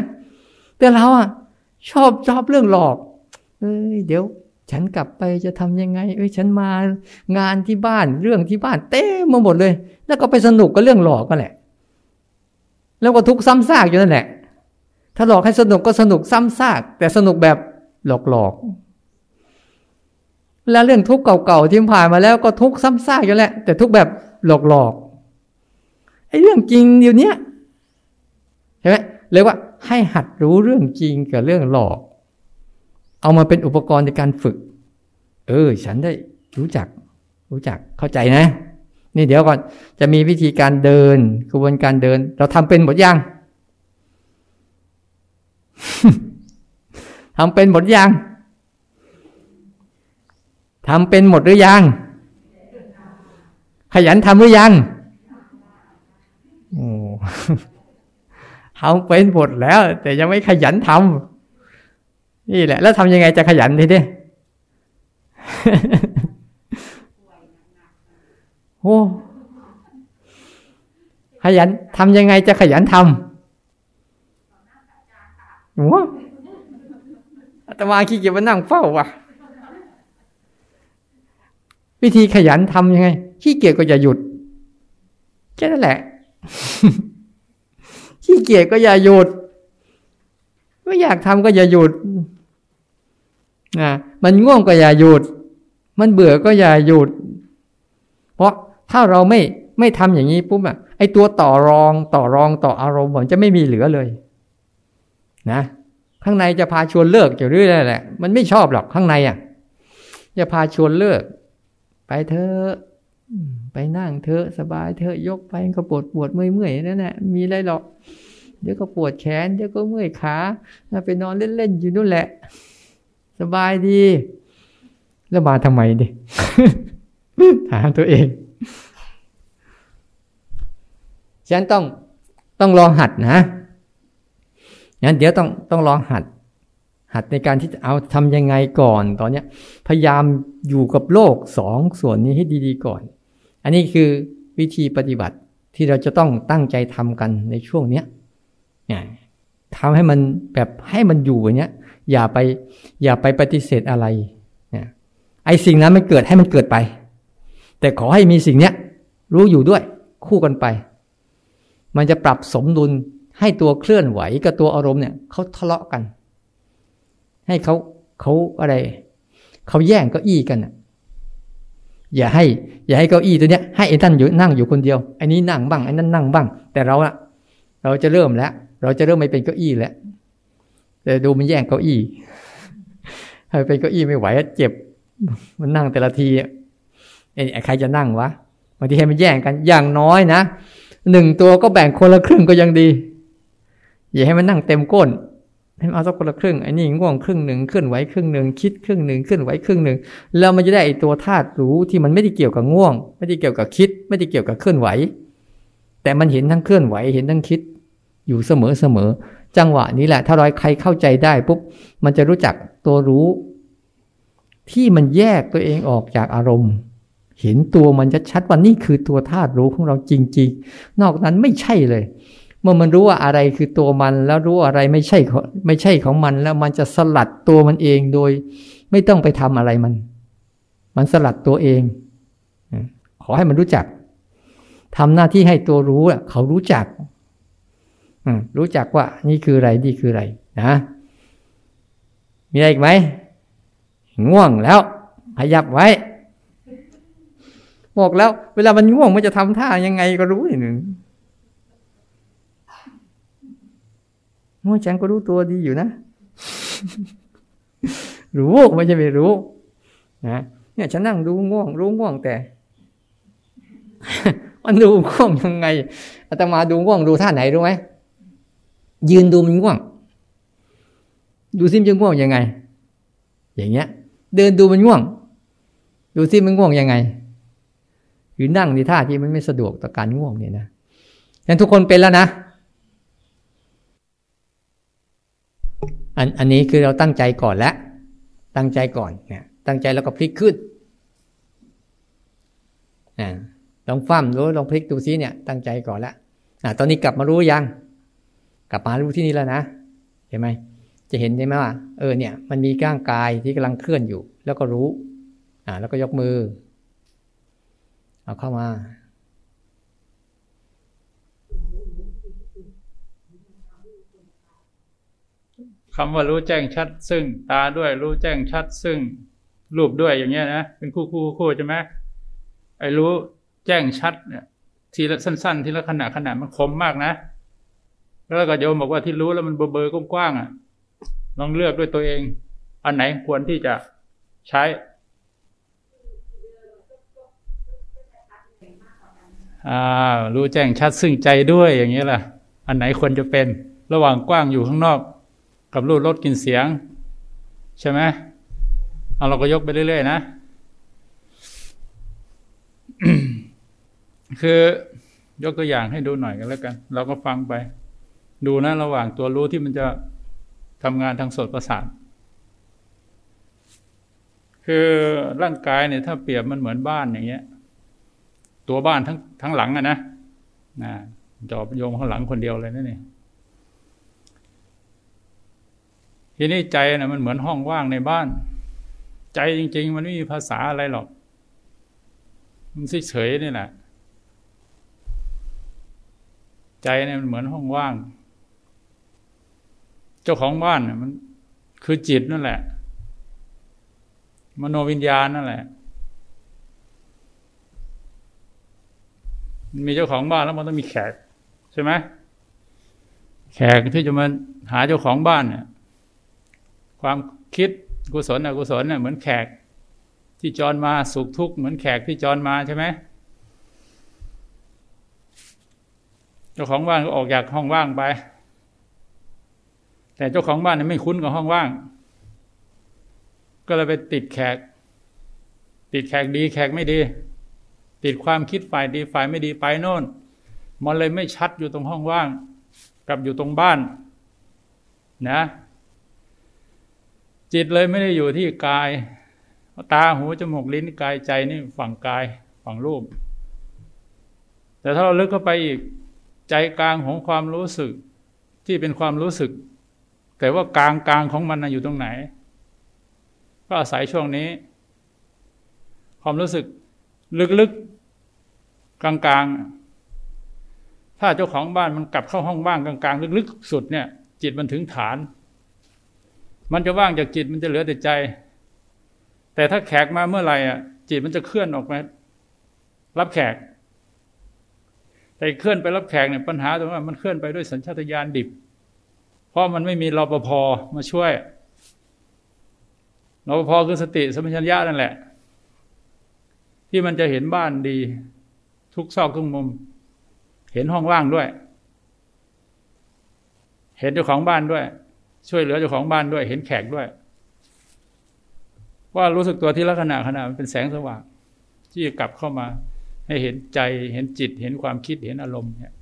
แต่เราอะ ชอบชอบเรื่องหลอก เอ้ยเดี๋ยว ฉันกลับไปจะทำยังไง เอ้ย ฉันมางานที่บ้านเรื่องที่บ้านเต้มมาหมดเลย แล้วก็ไปสนุกกับเรื่องหลอกก็แหละ แล้วก็ทุกซ้ำซากอยู่นั่นแหละ ถ้าหลอกให้สนุกก็สนุกซ้ำซาก แต่สนุกแบบหลอกหลอกแล้วเรื่องทุกข์เก่าๆที่ผ่านมาแล้วก็ทุกข์ซ้ำซากอยู่แหละ แต่ทุกแบบหลอกหลอก ไอ้เรื่องจริงเดี๋ยวนี้ใช่ไหมเลยว่าให้หัดรู้เรื่องจริงกับเรื่องหลอก เอามาเป็นอุปกรณ์ในการฝึก เออ ฉันได้รู้จัก รู้จักเข้าใจนะ นี่เดี๋ยวก่อนจะมีวิธีการเดินกระบวนการเดิน เราทำเป็นหมดยังทำเป็นหมดยังทำเป็นหมดหรือยัง ขยันทำหรือยัง ทำเป็นหมดแล้ว แต่ยังไม่ขยันทำนี่แหละ แล้วทำยังไงจะขยันทีนี้โอ้ขยันทำยังไงจะขยันทำหัวอาตมาขี้เกียจมานั่งเฝ้าว่ะ วิธีขยันทำยังไง ขี้เกียจก็อย่าหยุดแค่นั้นแหละ ขี้เกียจก็อย่าหยุด ไม่อยากทำก็อย่าหยุดนะมันง่วงก็อย่าหยุด มันเบื่อก็อย่าหยุด เพราะถ้าเราไม่ไม่ทำอย่างนี้ปุ๊บอะไอตัวต่อรองต่อรองต่ออารมณ์มันจะไม่มีเหลือเลย นะ ข้างในจะพาชวนเลิกอยู่เรื่อยแหละ มันไม่ชอบหรอกข้างในอะจะพาชวนเลิก ไปเธอะ ไปนั่งเธอสบายเธอยกไปก็ปวดปวดเมื่อยเมื่อยนั่นแหละมีอะไรหรอกเดี๋ยวก็ปวดแขนเดี๋ยวก็เมื่อยขาไปนอนเล่นๆอยู่นู่นแหละ สบายดี แล้วมาทำไมดิถามตัวเองฉันต้องต้องลองหัดนะงั้นเดี๋ยวต้องต้องลองหัด หัดในการที่จะเอาทำยังไงก่อน ตอนเนี้ย พยายามอยู่กับโลกสองส่วนนี้ให้ดี ๆ ก่อน อันนี้คือวิธีปฏิบัติที่เราจะต้องตั้งใจทำกันในช่วงเนี้ยเนี่ยทำให้มันแบบให้มันอยู่อย่างเนี้ย อย่าไป อย่าไปปฏิเสธอะไรเนี่ยไอ้สิ่งนั้นมันเกิดให้มันเกิดไป แต่ขอให้มีสิ่งเนี้ยรู้อยู่ด้วย คู่กันไป มันจะปรับสมดุลให้ตัวเคลื่อนไหวกับตัวอารมณ์เนี่ยเขาทะเลาะกัน ให้เขาเขาอะไรเขาแย่งเก้าอี้กันอะ อย่าให้ อย่าให้เก้าอี้ตัวเนี้ยให้ไอ้ท่านอยู่นั่งอยู่คนเดียวไอ้นี้นั่งบ้างไอ้นั้นนั่งบ้าง แต่เราอะเราจะเริ่มแล้ว เราจะเริ่มไม่เป็นเก้าอี้แล้วแต่ดูมันแย่งเก้าอี้ให้เป็นเก้าอี้ไม่ไหวเจ็บ มันนั่งแต่ละทีไอ้ใครจะนั่งวะบางทีให้มันแย่งกันอย่างน้อยนะหนึ่งตัวก็แบ่งคนละครึ่งก็ยังดี อย่าให้มันนั่งเต็มก้น ให้มันเอาสักคนละครึ่งไอ้นี่ง่วงครึ่งหนึ่งเคลื่อนไหวครึ่งหนึ่งคิดครึ่งหนึ่งเคลื่อนไหวครึ่งหนึ่งแล้วมันจะได้ไอ้ตัวธาตุรู้ที่มันไม่ได้เกี่ยวกับง่วง ไม่ได้เกี่ยวกับคิด ไม่ได้เกี่ยวกับเคลื่อนไหว แต่มันเห็นทั้งเคลื่อนไหวเห็นทั้งคิด อยู่เสมอเสมอจังหวะนี้แหละ ถ้าร้อยใครเข้าใจได้ปุ๊บมันจะรู้จักตัวรู้ ที่มันแยกตัวเองออกจากอารมณ์ เห็นตัวมันจะชัดว่านี่คือตัวธาตุรู้ของเราจริง ๆ นอกนั้นไม่ใช่เลย มื่อมันรู้ว่าอะไรคือตัวมัน แล้วรู้อะไรไม่ใช่ไม่ใช่ของมัน แล้วมันจะสลัดตัวมันเองโดย ไม่ต้องไปทำอะไรมัน มันสลัดตัวเอง ขอให้มันรู้จักทำหน้าที่ให้ตัวรู้เขารู้จักรู้จักว่า นี่คืออะไรนี่คืออะไรนะมีอะไรอีกไหมง่วงแล้วขยับไว้บอกแล้ว เวลามันง่วงมันจะทำท่ายังไงก็รู้หนึ่ง โอ้ฉันก็รู้ตัวดีอยู่นะ รู้ไม่ใช่ไม่รู้นะเนี่ยฉันนั่งดูง่วง รู้ง่วงแต่ มันดูง่วงยังไงอาตมาดูง่วงดูท่าไหนรู้ไหมยืนดูมันง่วง ดูซิมจะง่วงยังไง อย่างเงี้ย เดินดูมันง่วง ดูซิมันง่วงยังไงหรือนั่งในท่าที่มันไม่สะดวกต่อการง่วงเนี่ยนะงั้นทุกคนเป็นแล้วนะ อันอันนี้คือเราตั้งใจก่อนแล้วตั้งใจก่อนเนี่ยตั้งใจแล้วก็พลิกขึ้นนะลองฟั่มรู้ลองพลิกดูซิเนี่ย ตั้งใจก่อนแล้วอ่าตอนนี้กลับมารู้ยัง กลับมารู้ที่นี่แล้วนะเห็นไหมจะเห็นใช่ไหมว่าเออเนี่ย มันมีก้างกายที่กำลังเคลื่อนอยู่ แล้วก็รู้ อ่า แล้วก็ยกมือ เอาเข้ามา คำว่ารู้แจ้งชัด ซึ่งตาด้วยรู้แจ้งชัด ซึ่งรูปด้วยอย่างเงี้ยนะเป็นคู่คู่คู่ใช่ไหมไอ้รู้แจ้งชัดเนี่ยทีละสั้น ๆ ทีละขณะขณะมันคมมากนะ แล้วก็โยมบอกว่าที่รู้แล้วมันเบอเบอกว้างๆอะลองเลือกด้วยตัวเอง อันไหนควรที่จะใช้อ่ารู้แจ้งชัดซึ่งใจด้วยอย่างนี้ล่ะ อันไหนควรจะเป็น ระหว่างกว้างอยู่ข้างนอก กับรูดลดกินเสียง ใช่ไหมเอาเราก็ยกไปเรื่อย ๆ นะ คือยกตัวอย่างให้ดูหน่อยกันแล้วกัน เราก็ฟังไป ดูนะระหว่างตัวรู้ที่มันจะทำงานทางสดประสาทคือร่างกายเนี่ยถ้าเปรียบมันเหมือนบ้านอย่างเงี้ย ตัวบ้านทั้งทั้งหลังอะนะนะจอบโยมข้างหลังคนเดียวเลยนั่นเอง ทีนี้ใจนะมันเหมือนห้องว่างในบ้าน ใจจริง ๆ มันไม่มีภาษาอะไรหรอก มันเฉยๆนี่แหละใจเนี่ยมันเหมือนห้องว่าง เจ้าของบ้านเนี่ยมัน คือจิตนั่นแหละ มโนวิญญาณนั่นแหละมีเจ้าของบ้านแล้วมันต้องมีแขก ใช่ไหมแขกที่จะมาหาเจ้าของบ้านเนี่ย ความคิดกุศลอกุศลเนี่ยเหมือนแขก ที่จรมาสุขทุกข์เหมือนแขกที่จรมาใช่ไหมเจ้าของบ้านก็ออกจากห้องว่างไป แต่เจ้าของบ้านเนี่ยไม่คุ้นกับห้องว่าง ก็เลยไปติดแขก ติดแขกดีแขกไม่ดี ติดความคิดฝ่ายดีฝ่ายไม่ดีไปโน่น มันเลยไม่ชัดอยู่ตรงห้องว่าง กับอยู่ตรงบ้าน นะ จิตเลยไม่ได้อยู่ที่กาย ตาหูจมูกลิ้นกายใจนี่ฝั่งกายฝั่งรูป แต่ถ้าเราลึกเข้าไปอีกใจกลางของความรู้สึกที่เป็นความรู้สึก แต่ว่ากลางกลางของมันอยู่ตรงไหน ก็อาศัยช่วงนี้ ความรู้สึกลึกๆกลางๆ ถ้าเจ้าของบ้านมันกลับเข้าห้องว่างกลางๆ ลึกๆ สุดเนี่ย จิตมันถึงฐาน มันจะว่างจากจิตมันจะเหลือแต่ใจ แต่ถ้าแขกมาเมื่อไหร่อะ จิตมันจะเคลื่อนออกมารับแขก แต่เคลื่อนไปรับแขกเนี่ยปัญหาตรงว่ามันเคลื่อนไปด้วยสัญชาตญาณดิบ เพราะมันไม่มีรปภมาช่วยรปภคือสติสมัญญานั่นแหละ ที่มันจะเห็นบ้านดี ทุกซอกทุกมุม เห็นห้องว่างด้วย เห็นเจ้าของบ้านด้วย ช่วยเหลือเจ้าของบ้านด้วย เห็นแขกด้วย ว่ารู้สึกตัวที่ลักษณะขณะมันเป็นแสงสว่าง ที่กลับเข้ามา ให้เห็นใจเห็นจิต เห็นความคิดเห็นอารมณ์เนี่ย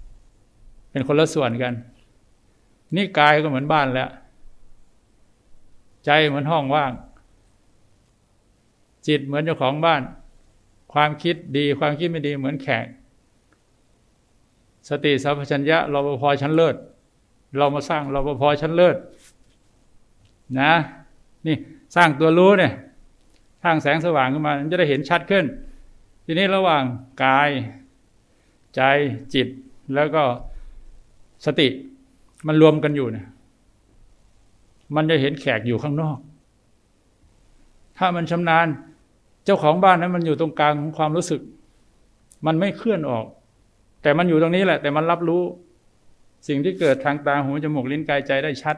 เป็นคนละส่วนกัน นี่กายก็เหมือนบ้านแล้ว ใจเหมือนห้องว่าง จิตเหมือนเจ้าของบ้าน ความคิดดีความคิดไม่ดีเหมือนแขกสติสัพพัญญะรปภชั้นเลิศ เรามาสร้างรปภชั้นเลิศ นะนี่สร้างตัวรู้เนี่ยสร้างแสงสว่างขึ้นมาจะได้เห็นชัดขึ้น ทีนี้ระหว่างกาย ใจจิตแล้วก็สติมันรวมกันอยู่เนี่ยมันจะเห็นแขกอยู่ข้างนอก ถ้ามันชำนาญ เจ้าของบ้านนั้นมันอยู่ตรงกลางของความรู้สึก มันไม่เคลื่อนออก แต่มันอยู่ตรงนี้แหละ แต่มันรับรู้ สิ่งที่เกิดทางตาหูจมูกลิ้นกายใจได้ชัด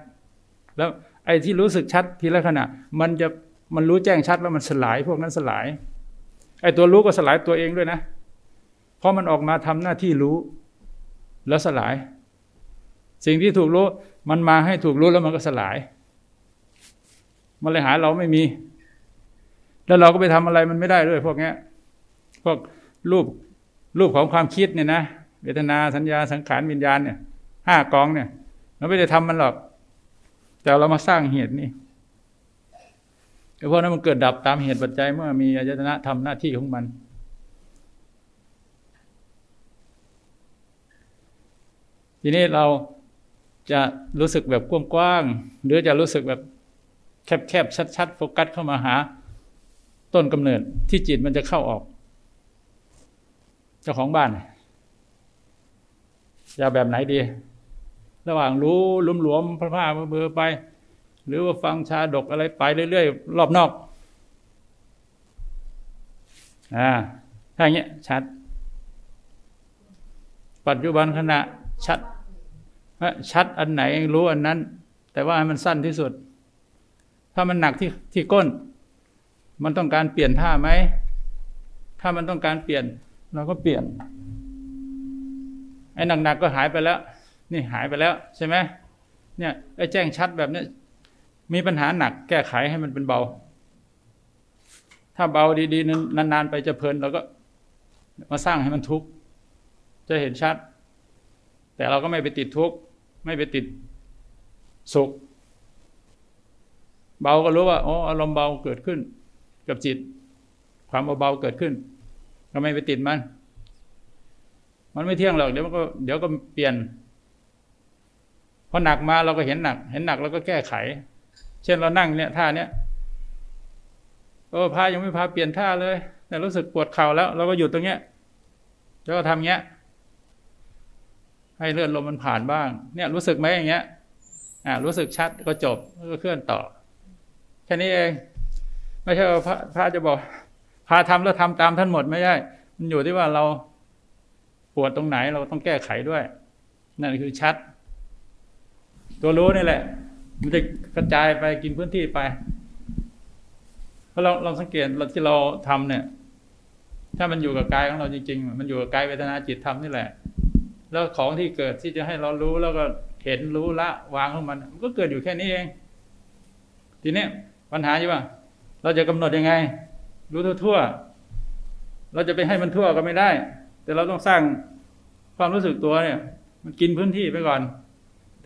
แล้ว ไอ้ที่รู้สึกชัดทีละขณะ มันจะมันรู้แจ้งชัดแล้วมันสลายพวกนั้นสลาย ไอ้ตัวรู้ก็สลายตัวเองด้วยนะ เพราะมันออกมาทำหน้าที่รู้ แล้วสลาย สิ่งที่ถูกรู้ มันมาให้ถูกรู้แล้วมันก็สลาย มันเลยหาเราไม่มี แล้วเราก็ไปทำอะไรมันไม่ได้ด้วย พวกนี้พวกรูปรูปของความคิดเนี่ยนะเวทนาสัญญาสังขารวิญญาณเนี่ยห้ากองเนี่ยเราไม่ได้ทำมันหรอก แต่เรามาสร้างเหตุนี่เพราะนั้นมันเกิดดับตามเหตุปัจจัยเมื่อมีอายตนะทำหน้าที่ของมัน ทีนี้เราจะรู้สึกแบบกว้างๆหรือจะรู้สึกแบบแคบๆชัดๆโฟกัสเข้ามาหาต้นกำเนิดที่จิตมันจะเข้าออก เจ้าของบ้านจะแบบไหนดี ระหว่างรู้หลวมๆพระผ้าเบอร์ไป หรือว่าฟังชาดกอะไรไปเรื่อยๆรอบนอกอ่าถ้าอย่างเงี้ยชัด ปัจจุบันขณะชัดชัดอันไหนรู้อันนั้น แต่ว่ามันสั้นที่สุด ถ้ามันหนักที่ที่ก้น มันต้องการเปลี่ยนท่าไหม ถ้ามันต้องการเปลี่ยน เราก็เปลี่ยน ไอ้หนักๆก็หายไปแล้ว นี่หายไปแล้วใช่ไหมเนี่ยไอ้แจ้งชัดแบบนี้มีปัญหาหนักแก้ไขให้มันเป็นเบา ถ้าเบาดีๆนานๆไปจะเพลินเราก็ มาสร้างให้มันทุกข์จะเห็นชัด แต่เราก็ไม่ไปติดทุกข์ไม่ไปติดสุข เบาก็รู้ว่าอ๋ออารมณ์เบาเกิดขึ้น กับจิต ความเบาเกิดขึ้นก็ไม่ไปติดมัน มันไม่เที่ยงหรอกเดี๋ยวมันก็เดี๋ยวก็เปลี่ยน พอหนักมาเราก็เห็นหนัก เห็นหนักเราก็แก้ไข เช่นเรานั่งเนี่ยท่าเนี้ยโอ้พายังไม่พาเปลี่ยนท่าเลย แต่รู้สึกปวดเข่าแล้ว เราก็หยุดตรงเนี้ยแล้วก็ทำเงี้ย ให้เลือดลมมันผ่านบ้าง เนี่ยรู้สึกไหมอย่างเงี้ย อ่ารู้สึกชัดก็จบก็เคลื่อนต่อ แค่นี้เอง ไม่ใช่ว่าพระพระจะบอกพาทำแล้วทำตามท่านหมดไม่ใช่มันอยู่ที่ว่าเราปวดตรงไหนเราต้องแก้ไขด้วย นั่นคือชัด ตัวรู้นี่แหละ มันจะกระจายไปกินพื้นที่ไปเพราะเราเราสังเกตเราที่เราทำเนี่ย ถ้ามันอยู่กับกายของเราจริง ๆ มันอยู่กับกายเวทนาจิตธรรมนี่แหละ แล้วของที่เกิดที่จะให้เรารู้แล้วก็เห็นรู้ละวางของมัน มันก็เกิดอยู่แค่นี้เอง ทีนี้ปัญหาอยู่ว่า เราจะกำหนดยังไง รู้ทั่วๆเราจะไปให้มันทั่วก็ไม่ได้ แต่เราต้องสร้างความรู้สึกตัวเนี่ย มันกินพื้นที่ไปก่อน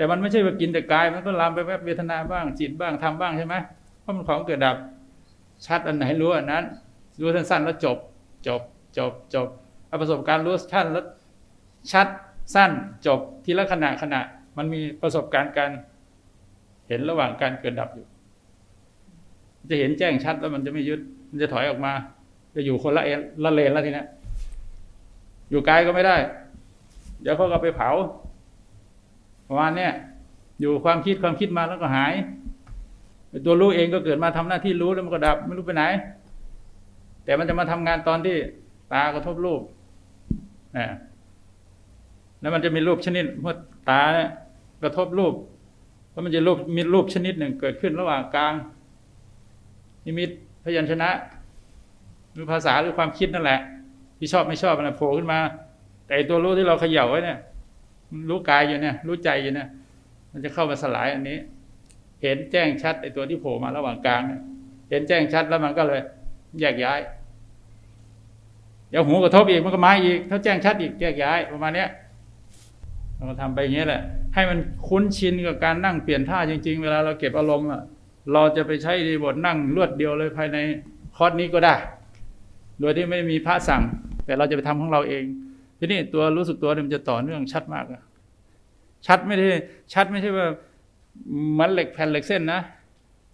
แต่มันไม่ใช่ว่ากินแต่กาย มันก็ลามไปแวบเวทนาบ้างจิตบ้างทำบ้างใช่ไหมเพราะมันของเกิดดับชัดอันไหนรู้อันนั้นรู้สั้นๆแล้วจบ จบ จบ จบเอาประสบการณ์รู้ชัดแล้วชัดสั้นจบทีละขณะขณะ มันมีประสบการณ์การเห็นระหว่างการเกิดดับอยู่ จะเห็นแจ้งชัดแล้วมันจะไม่ยึด มันจะถอยออกมา จะอยู่คนละเอ็นละเลนแล้วทีนี้อยู่ไกลก็ไม่ได้ เดี๋ยวเขาก็ไปเผา ประมาณนี้อยู่ความคิดความคิดมาแล้วก็หายตัวรู้เองก็เกิดมาทำหน้าที่รู้แล้วมันก็ดับไม่รู้ไปไหน แต่มันจะมาทำงานตอนที่ตากระทบรูปนะแล้วมันจะมีรูปชนิดเมื่อตาเนี่ยกระทบรูปเพราะมันจะรูปมีรูปชนิดหนึ่งเกิดขึ้นระหว่างกลางนิมิตพยัญชนะหรือภาษาหรือความคิดนั่นแหละ ที่ชอบไม่ชอบมันโผล่ขึ้นมา แต่ตัวรู้ที่เราเขย่าไว้เนี่ย รู้กายอยู่เนี่ย รู้ใจอยู่เนี่ย มันจะเข้ามาสลายอันนี้ เห็นแจ้งชัดไอ้ตัวที่โผล่มาระหว่างกลางเนี่ยเห็นแจ้งชัดแล้วมันก็เลย แยกย้าย เดี๋ยวหูกระทบอีกมันก็มาอีกถ้าแจ้งชัดอีกแยกย้ายประมาณเนี้ยเราทำไปอย่างนี้แหละ ให้มันคุ้นชินกับการนั่งเปลี่ยนท่าจริง ๆ เวลาเราเก็บอารมณ์อะเราจะไปใช้ดีบทนั่งรวดเดียวเลยภายในคอร์สนี้ก็ได้ โดยที่ไม่มีพระสั่ง แต่เราจะไปทำของเราเอง ทีนี้ตัวรู้สึกตัวนี่มันจะต่อเนื่องชัดมากชัดไม่ได้ชัดไม่ใช่ว่ามันเหล็กแผ่นเหล็กเส้นนะ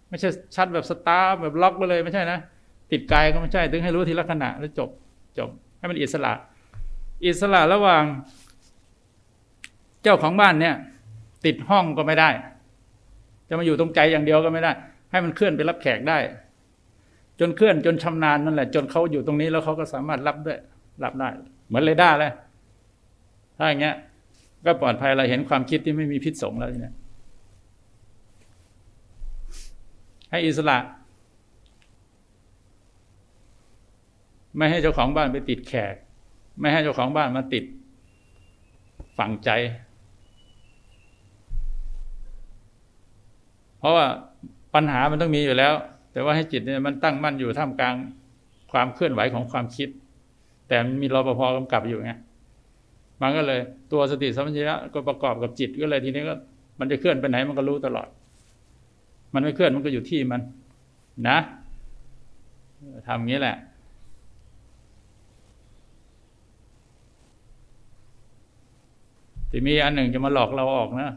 ไม่ใช่ชัดแบบสตาร์แบบล็อกไปเลยไม่ใช่นะติดกายก็ไม่ใช่ถึงให้รู้ทีละขณะแล้วจบจบ ให้มันอิสระ อิสระระหว่าง เจ้าของบ้านเนี่ย ติดห้องก็ไม่ได้ จะมาอยู่ตรงใจอย่างเดียวก็ไม่ได้ ให้มันเคลื่อนไปรับแขกได้ จนเคลื่อนจนชำนาญนั่นแหละ จนเขาอยู่ตรงนี้แล้วเขาก็สามารถรับด้วยรับได้ เหมือนเรดาร์เลยถ้าอย่างเงี้ย ก็ปลอดภัยเราเห็นความคิดที่ไม่มีพิษสงแล้วเนี่ยให้อิสระ ไม่ให้เจ้าของบ้านไปติดแขก ไม่ให้เจ้าของบ้านมาติดฝังใจ เพราะว่าปัญหามันต้องมีอยู่แล้ว แต่ว่าให้จิตเนี่ยมันตั้งมั่นอยู่ท่ามกลางความเคลื่อนไหวของความคิด แต่มีรปภกำกับอยู่ไงมันก็เลยตัวสติสัมปชัญญะก็ประกอบกับจิตก็เลยทีนี้ก็ มันจะเคลื่อนไปไหนมันก็รู้ตลอด มันไม่เคลื่อนมันก็อยู่ที่มัน นะทำงี้แหละ แต่มีอันหนึ่งจะมาหลอกเราออกนะ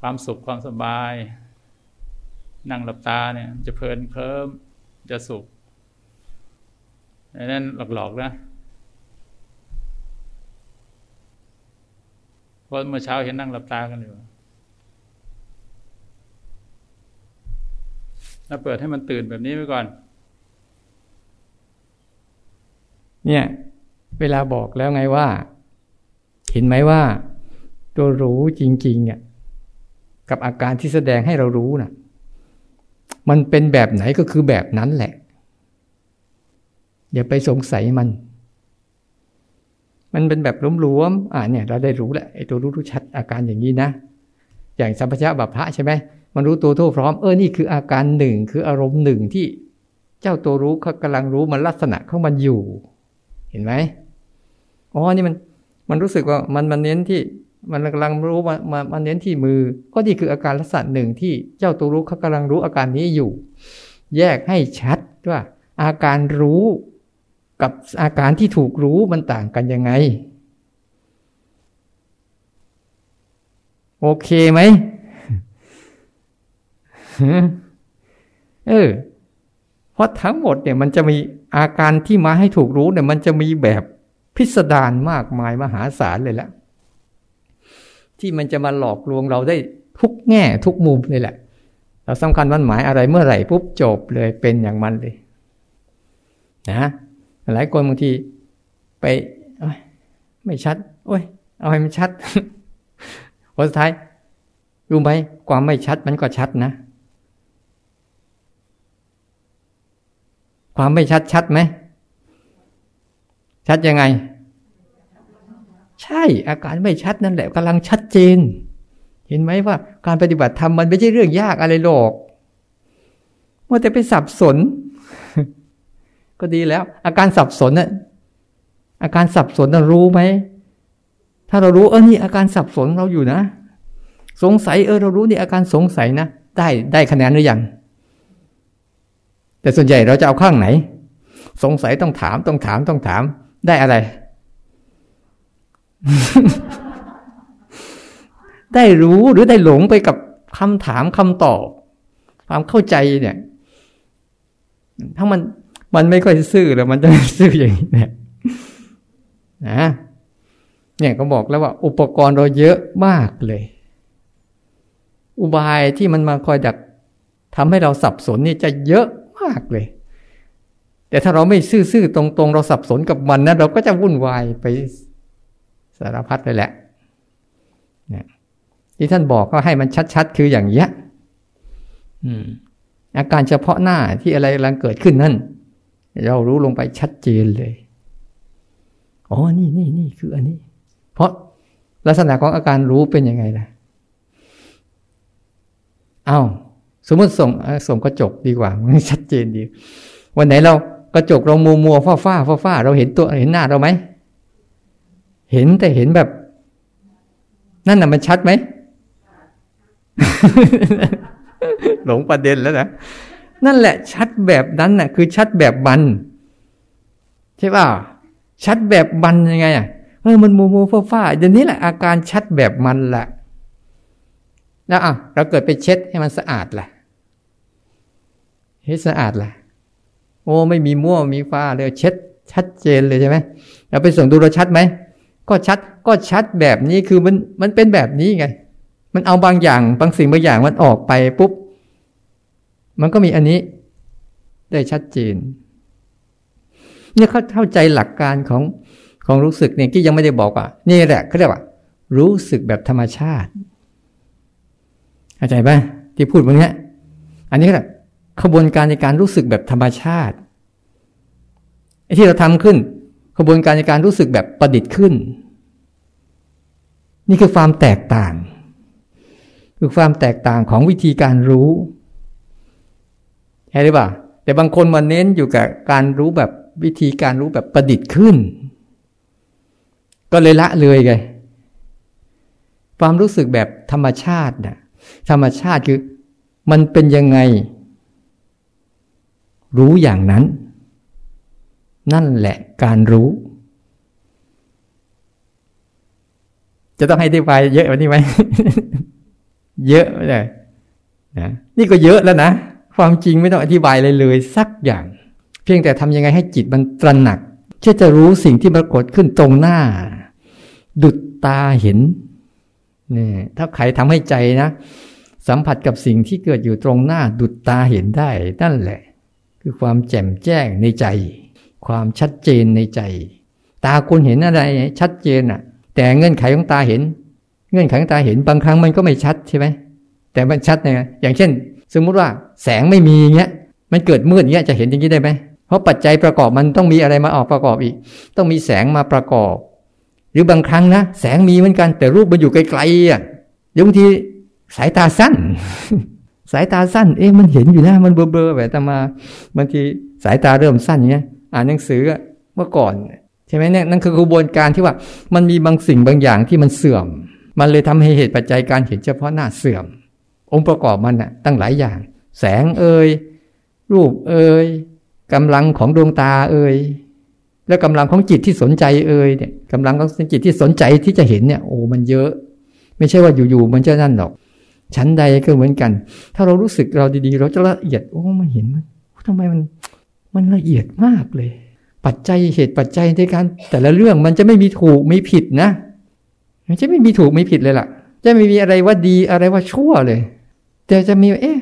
ความสุขความสบาย นั่งหลับตาเนี่ย จะเพลินเคลิ้มจะสุข นั่นหลอกๆนะเพราะเมื่อเช้าเห็นนั่งหลับตากันอยู่แล้วเปิดให้มันตื่นแบบนี้ไว้ก่อน เนี่ย เวลาบอกแล้วไงว่า เห็นไหมว่า ตัวรู้จริงๆเนี่ยกับอาการที่แสดงให้เรารู้นะ่ะ มันเป็นแบบไหนก็คือแบบนั้นแหละ อย่าไปสงสัยมัน มันเป็นแบบรวมๆอ่าเนี่ย เราได้รู้แล้วไอ้ตัวรู้รู้ชัดอาการอย่างนี้นะ อย่างสัมปชัญญะบัพพะใช่ไหมมันรู้ตัวทั่วพร้อมเออนี่คืออาการหนึ่งคืออารมณ์หนึ่งที่เจ้าตัวรู้เขากำลังรู้มันลักษณะของมันอยู่ เห็นไหมอ๋อนี่มันมันรู้สึกว่ามันมันเน้นที่มันกำลังรู้มามามันเน้นที่มือ ก็นี่คืออาการลักษณะหนึ่งที่เจ้าตัวรู้เขากำลังรู้อาการนี้อยู่ แยกให้ชัดว่าอาการรู้ กับอาการที่ถูกรู้มันต่างกันยังไง โอเคไหมเออเพราะทั้งหมดเนี่ยมันจะมีอาการที่มาให้ถูกรู้เนี่ย มันจะมีแบบพิสดารมากมายมหาศาลเลยแหละที่มันจะมาหลอกลวงเราได้ทุกแง่ทุกมุมเลยแหละ เราสำคัญมันหมายอะไรเมื่อไหร่ปุ๊บจบเลยเป็นอย่างมันเลย นะ หลายคนบางทีไปไม่ชัด โอ้ย เอาให้มันชัดพอสุดท้ายรู้ไหมความไม่ชัดมันก็ชัดนะ ความไม่ชัดชัดไหม ชัดยังไง ใช่ อาการไม่ชัดนั่นแหละกำลังชัดเจน เห็นไหมว่า การปฏิบัติธรรมมันไม่ใช่เรื่องยากอะไรหรอกว่าแต่ไปสับสน ก็ดีแล้ว อาการสับสนน่ะอาการสับสนเรารู้ไหมถ้าเรารู้เออนี่อาการสับสนเราอยู่นะ สงสัยเออเรารู้นี่อาการสงสัยนะได้ได้คะแนนหรือยังแต่ส่วนใหญ่เราจะเอาข้างไหน สงสัยต้องถามต้องถามต้องถาม ได้อะไร ได้รู้หรือได้หลงไปกับคำถามคำตอบ ความเข้าใจเนี่ย ถ้ามัน มันไม่ค่อยซื่อแล้วมันจะซื่ออย่างนี้นี่ยนะเนี่ยก็บอกแล้วว่า อุปกรณ์เราเยอะมากเลย อุบายที่มันมาคอยดักทำให้เราสับสนนี่จะเยอะมากเลย แต่ถ้าเราไม่ซื่อๆตรง ๆ เราสับสนกับมันนะเราก็จะวุ่นวายไปสารพัดเลยแหละนี่ที่ท่านบอกก็ให้มันชัดๆ คืออย่างเงี้ยอาการเฉพาะหน้าที่อะไรกำลังเกิดขึ้นนั่น เรารู้ลงไปชัดเจนเลย อ๋อ นี่นี่นี่คืออันนี้ เพราะลักษณะของอาการรู้เป็นยังไงล่ะ เอา้าสมมติส่งส่งกระจกดีกว่า มันชัดเจนดี วันไหนเรากระจกเรามัวมัวฟ้าฟ้าฟ้าฟ้าเราเห็นตัวเห็นหน้าเราไหม เห็นแต่เห็นแบบ นั่นน่ะมันชัดไหม หลงประเด็นแล้วนะ นั่นแหละชัดแบบนั้นน่ะ คือชัดแบบมัน ใช่ป่ะชัดแบบมันยังไงอะเออมันมูมูฟ้าฟ้าอย่างนี้แหละอาการชัดแบบมันแหละแล้วอะเราเกิดไปเช็ดให้มันสะอาดล่ะให้สะอาดล่ะ โอ้ไม่มีมั่วมีฟ้าเลยเช็ด ชัดเจนเลยใช่ไหมเราไปส่งดูเราชัดไหมก็ชัดก็ชัดแบบนี้คือมันมันเป็นแบบนี้ไง มันเอาบางอย่างบางสิ่งบางอย่างมันออกไปปุ๊บ มันก็มีอันนี้ได้ชัดเจน เนี่ยเขาเข้าใจหลักการของของรู้สึกเนี่ยที่ยังไม่ได้บอกว่า นี่แหละเขาเรียกว่า รู้สึกแบบธรรมชาติเข้าใจไหมที่พูดวันนี้อันนี้ก็แบบขบวนการในการรู้สึกแบบธรรมชาติไอ้ที่เราทำขึ้นกระบวนการในการรู้สึกแบบประดิษฐ์ขึ้น นี่คือความแตกต่าง คือความแตกต่างของวิธีการรู้ ใช่หรือเปล่าแต่บางคนมาเน้นอยู่กับการรู้แบบวิธีการรู้แบบประดิษฐ์ขึ้น ก็เลยละเลยไงความรู้สึกแบบธรรมชาตินะธรรมชาติคือมันเป็นยังไง รู้อย่างนั้น นั่นแหละการรู้ จะต้องให้ได้ไปเยอะว่านี้ไหม เยอะเลยนะนี่ก็เยอะแล้วนะ ความจริงไม่ต้องอธิบายเลยเลย สักอย่าง เพียงแต่ทำยังไงให้จิตมันตระหนักเชื่อจะรู้สิ่งที่ปรากฏขึ้นตรงหน้า ดุดตาเห็นนี่ถ้าใครทำให้ใจนะ สัมผัสกับสิ่งที่เกิดอยู่ตรงหน้า ดุดตาเห็นได้นั่นแหละ คือความแจ่มแจ้งในใจ ความชัดเจนในใจ ตาคุณเห็นอะไร ชัดเจนอะ แต่เงื่อนไขของตาเห็น เงื่อนไขของตาเห็นบางครั้งมันก็ไม่ชัดใช่ไหมแต่มันชัดไงอย่างเช่น สมมุติว่าแสงไม่มีเงี้ย มันเกิดมืดเงี้ยจะเห็นอย่างนี้ได้ไหม เพราะปัจจัยประกอบมันต้องมีอะไรมาออกประกอบอีก ต้องมีแสงมาประกอบ หรือบางครั้งนะแสงมีเหมือนกัน แต่รูปมันอยู่ไกลๆอะเดี๋ยวบางทีสายตาสั้น สายตาสั้น เอ๊ะมันเห็นอยู่นะมันเบลอๆแบบแต่มาบางทีสายตาเริ่มสั้นเงี้ยอ่านหนังสือเมื่อก่อนใช่ไหมเนี่ยนั่นคือกระบวนการที่ว่ามันมีบางสิ่งบางอย่างที่มันเสื่อม มันเลยทำให้เหตุปัจจัยการเห็นเฉพาะหน้าเสื่อม องค์ประกอบมันอะตั้งหลายอย่าง แสงเอ่ยรูปเอ่ยกำลังของดวงตาเอ่ยแล้วกำลังของจิตที่สนใจเอ่ยเนี่ยกำลังของจิตที่สนใจที่จะเห็นเนี่ยโอ้มันเยอะ ไม่ใช่ว่าอยู่ๆมันจะนั่นหรอก ชั้นใดก็เหมือนกัน ถ้าเรารู้สึกเราดีๆ เราจะละเอียดโอ้มันเห็นมันทำไมมันมันละเอียดมากเลย ปัจจัยเหตุปัจจัยในการแต่ละเรื่องมันจะไม่มีถูกไมีผิดนะมันจะไม่มีถูกไมีผิดเลยล่ะ จะไม่มีอะไรว่าดีอะไรว่าชั่วเลย แต่จะมีเอ๊ะ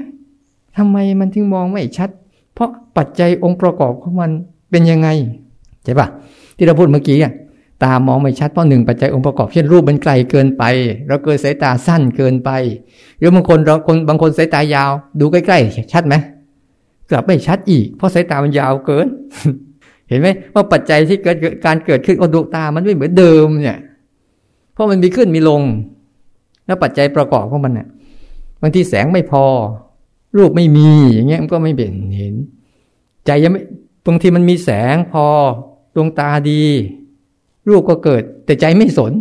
ทำไมมันถึงมองไม่ชัด เพราะปัจจัยองค์ประกอบของมันเป็นยังไงใช่ปะที่เราพูดเมื่อกี้อะตามองไม่ชัดเพราะหนึ่งปัจจัยองค์ประกอบเช่นรูปมันไกลเกินไป เราเกิดสายตาสั้นเกินไปหรือบางคนเราคนบางคนสายตายาว ดูใกล้ๆชัดไหมกลับไม่ชัดอีก เพราะสายตามันยาวเกิน เห็นไหมว่าปัจจัยที่เกิดการเกิดขึ้นของดวงตามันไม่เหมือนเดิมเนี่ย เพราะมันมีขึ้นมีลง แล้วปัจจัยประกอบของมันเนี่ย บางทีแสงไม่พอ รูปไม่มีอย่างเงี้ยมันก็ไม่เป็นเห็น ใจยังไม่บางทีมันมีแสงพอดวงตาดี รูปก็เกิด แต่ใจไม่สน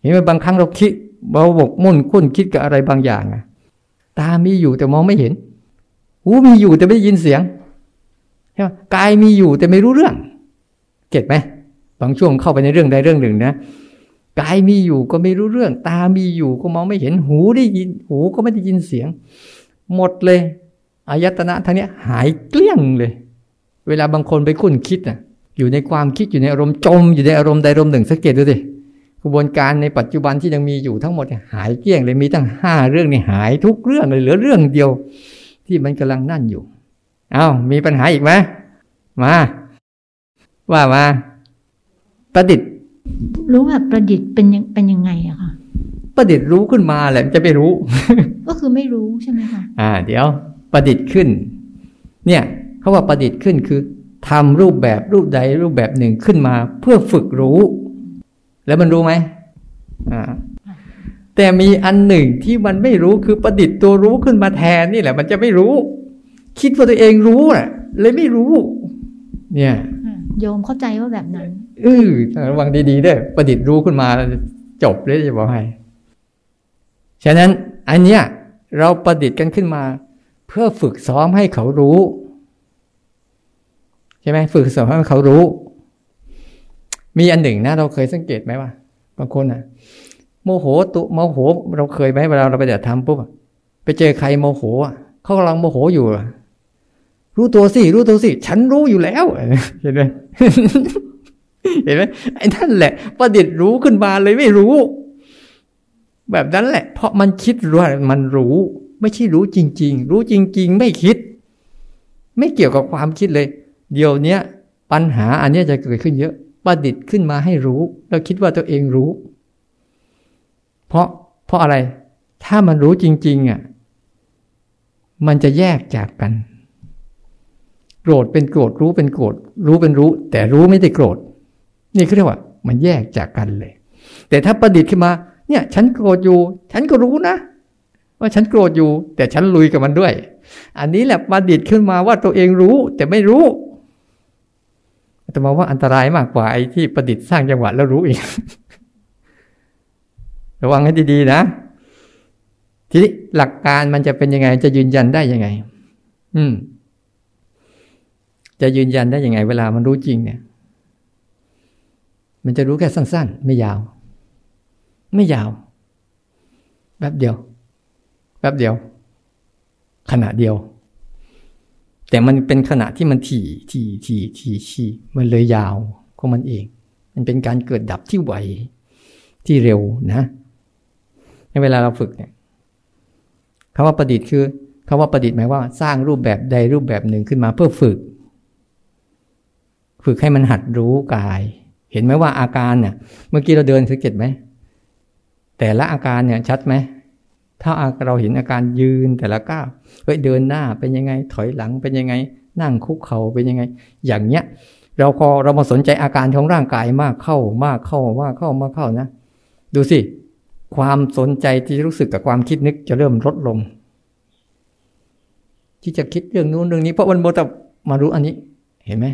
เห็นไหมบางครั้งเราคิดเราบกมุ่นคุ้นคิดกับอะไรบางอย่างอะตามีอยู่แต่มองไม่เห็น หูมีอยู่แต่ไม่ได้ยินเสียงใช่ไหมกายมีอยู่แต่ไม่รู้เรื่อง เก็ตไหมบางช่วงเข้าไปในเรื่องใดเรื่องหนึ่งนะ กายมีอยู่ก็ไม่รู้เรื่อง ตามีอยู่ก็มองไม่เห็นหูได้ยิน หูก็ไม่ได้ยินเสียง หมดเลยอายตนะทั้งนี้หายเกลี้ยงเลย เวลาบางคนไปคุ้นคิดอะอยู่ในความคิดอยู่ในอารมณ์จม อยู่ในอารมณ์ใดอารมณ์หนึ่งสังเกตดูสิกระบวนการในปัจจุบันที่ยังมีอยู่ทั้งหมดหายเกลี้ยงเลยมีตั้งห้าเรื่องนี่หายทุกเรื่องเลยเหลือเรื่องเดียว ที่มันกำลังนั่นอยู่เอา้ามีปัญหาอีกไหมมา ว่ามาประดิษฐ์ รู้แบบประดิษฐ์เป็นเป็นยังไงอะคะประดิษฐ์รู้ขึ้นมาแหละจะไม่รู้ ก็คือไม่รู้ใช่ไหมคะอ่า เดี๋ยวประดิษฐ์ขึ้น เนี่ยเขาว่าประดิษฐ์ขึ้นคือทำรูปแบบรูปใดรูปแบบหนึ่งขึ้นมาเพื่อฝึกรู้ แล้วมันรู้ไหมอ่าแต่มีอันหนึ่งที่มันไม่รู้คือประดิษฐ์ตัวรู้ขึ้นมาแทนนี่แหละ มันจะไม่รู้ คิดว่าตัวเองรู้แหละเลยไม่รู้ เนี่ยโยมเข้าใจว่าแบบนั้น เออระวังดีๆด้วยประดิษฐ์รู้ขึ้นมาจบเลยจะบอกให้ ฉะนั้นอันเนี้ยเราประดิษฐ์กันขึ้นมา เพื่อฝึกซ้อมให้เขารู้ใช่ไหมฝึกสอนให้เขารู้ มีอันหนึ่งนะเราเคยสังเกตไหมว่าบางคนอะ โมโหตุโมโห เราเคยไหมเวลาเราไปเดือดทำปุ๊บไปเจอใครโมโหเขากำลังโมโหอยู่รู้ตัวสิรู้ตัวสิ ฉันรู้อยู่แล้วเห็นไหม เห็นไหมไอ้นั่นแหละประดิษฐ์รู้ขึ้นมาเลยไม่รู้ แบบนั้นแหละ เพราะมันคิดว่ามันรู้ ไม่ใช่รู้จริง ๆ รู้จริง ๆ ไม่คิด ไม่เกี่ยวกับความคิดเลย เดี๋ยวนี้ปัญหาอันนี้จะเกิดขึ้นเยอะ ประดิษฐ์ขึ้นมาให้รู้ แล้วคิดว่าตัวเองรู้ เพราะเพราะอะไร ถ้ามันรู้จริง ๆอะมันจะแยกจากกัน โกรธเป็นโกรธรู้เป็นโกรธรู้เป็นรู้ แต่รู้ไม่ได้โกรธ นี่เขาเรียกว่า มันแยกจากกันเลย แต่ถ้าประดิษฐ์ขึ้นมา เนี่ย ฉันโกรธอยู่ ฉันก็รู้นะ ว่าฉันโกรธอยู่ แต่ฉันลุยกับมันด้วย อันนี้แหละประดิษฐ์ขึ้นมาว่าตัวเองรู้ แต่ไม่รู้แต่มาว่าอันตรายมากกว่าไอ้ที่ประดิษฐ์สร้างจังหวะแล้วรู้อีกระวังให้ดีๆนะทีนี้หลักการมันจะเป็นยังไง จะยืนยันได้ยังไง อืม จะยืนยันได้ยังไง เวลามันรู้จริงเนี่ย มันจะรู้แค่สั้น ๆ ไม่ยาว ไม่ยาวแป๊บเดียวแป๊บเดียว ขณะเดียว แต่มันเป็นขณะที่มันถี่ถี่ถี่ถี่ถี่มันเลยยาวของมันเอง มันเป็นการเกิดดับที่ไวที่เร็วนะในเวลาเราฝึกเนี่ยคำว่าประดิษฐ์คือคำว่าประดิษฐ์หมายว่าสร้างรูปแบบใดรูปแบบหนึ่งขึ้นมาเพื่อฝึก ฝึกให้มันหัดรู้กาย เห็นไหมว่าอาการเนี่ย เมื่อกี้เราเดินสังเกตไหม แต่ละอาการเนี่ยชัดไหม ถ้าเราเห็นอาการยืนแต่ละก้าวเฮ้ยเดินหน้าเป็นยังไง ถอยหลังเป็นยังไง นั่งคุกเข่าเป็นยังไง อย่างเนี้ย เราพอเรามาสนใจอาการของร่างกายมากเข้ามากเข้ามากเข้ามากเข้านะ ดูสิ ความสนใจที่รู้สึกกับความคิดนึกจะเริ่มลดลง ที่จะคิดเรื่องนู้นเรื่องนี้ เพราะวันโมตมารู้อันนี้ เห็นไหม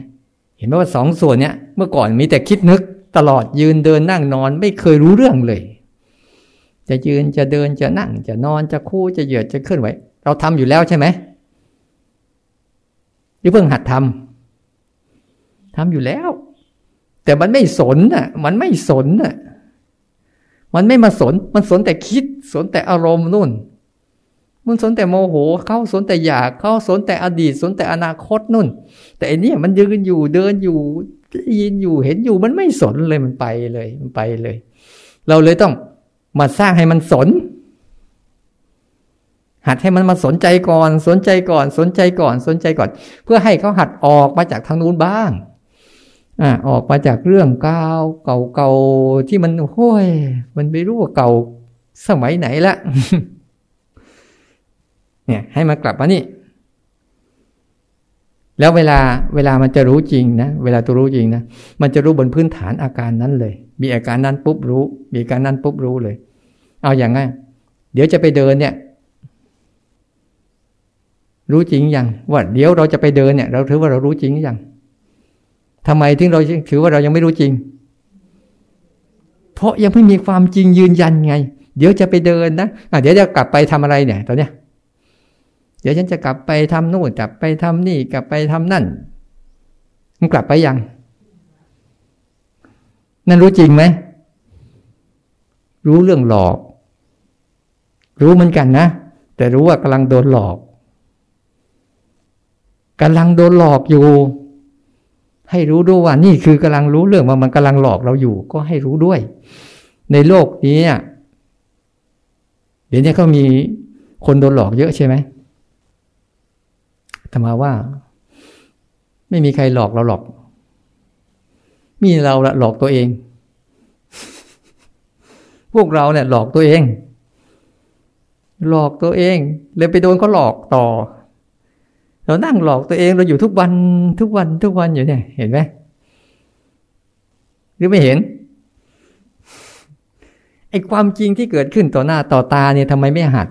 เห็นไหมว่าสองส่วนเนี้ยเมื่อก่อนมีแต่คิดนึกตลอดยืนเดินนั่งนอนไม่เคยรู้เรื่องเลย จะยืนจะเดินจะนั่ง จะนอนจะคู่จะเหยียดจะเคลื่อนไหวเราทำอยู่แล้วใช่ไหมยี่เพิ่งหัดทำทำอยู่แล้ว แต่มันไม่สนอะ มันไม่สนอะ มันไม่มาสน มันสนแต่คิด สนแต่อารมณ์นู่น มันสนแต่โมโหเขาสนแต่อยากเขาสนแต่อดีตสนแต่อนาคตนู่น แต่อันนี้มันยืนอยู่เดินอยู่ยินอยู่เห็นอยู่มันไม่สนเลยมันไปเลยมันไปเลย เราเลยต้องมาสร้างให้มันสน หัดให้มันมาสนใจก่อน สนใจก่อน สนใจก่อนสนใจก่อน เพื่อให้เขาหัดออกมาจากทางนู้นบ้างอ่าออกมาจากเรื่องเก่าเก่าๆที่มันโห้ยมันไม่รู้ว่าเก่าสมัยไหนละ เนี่ยให้มากลับมานี่ แล้วเวลาเวลามันจะรู้จริงนะเวลาตัวรู้จริงนะมันจะรู้บนพื้นฐานอาการนั้นเลย มีอาการนั้นปุ๊บรู้ มีอาการนั้นปุ๊บรู้เลย เอาอย่างไงเดี๋ยวจะไปเดินเนี่ย รู้จริงยังว่าเดี๋ยวเราจะไปเดินเนี่ย เราถือว่าเรารู้จริงยังทำไมถึงเราถือว่าเรายังไม่รู้จริง เพราะยังไม่มีความจริงยืนยันไง เดี๋ยวจะไปเดินนะะเดี๋ยวจะกลับไปทำอะไรเนี่ยตอนเนี้ย เดี๋ยวฉันจะกลับไปทำนู่นกลับไปทำนี่กลับไปทำนั่นมันกลับไปยัง นั่นรู้จริงไหม รู้เรื่องหลอก รู้เหมือนกันนะ แต่รู้ว่ากำลังโดนหลอกกำลังโดนหลอกอยู่ ให้รู้ด้วยว่า นี่คือกำลังรู้เรื่องว่ามันกำลังหลอกเราอยู่ ก็ให้รู้ด้วย ในโลกนี้เดี๋ยวนี้เขามีคนโดนหลอกเยอะใช่ไหม รมาว่า ไม่มีใครหลอกเราหรอก มีเราละหลอกตัวเอง พวกเราเนี่ยหลอกตัวเอง หลอกตัวเองเลยไปโดนเขาหลอกต่อ เรานั่งหลอกตัวเองเราอยู่ทุกวันทุกวันทุกวันอยู่เนี่ย เห็นไหมหรือไม่เห็นไอ้ความจริงที่เกิดขึ้นต่อหน้าต่อตาเนี่ยทำไมไม่หัด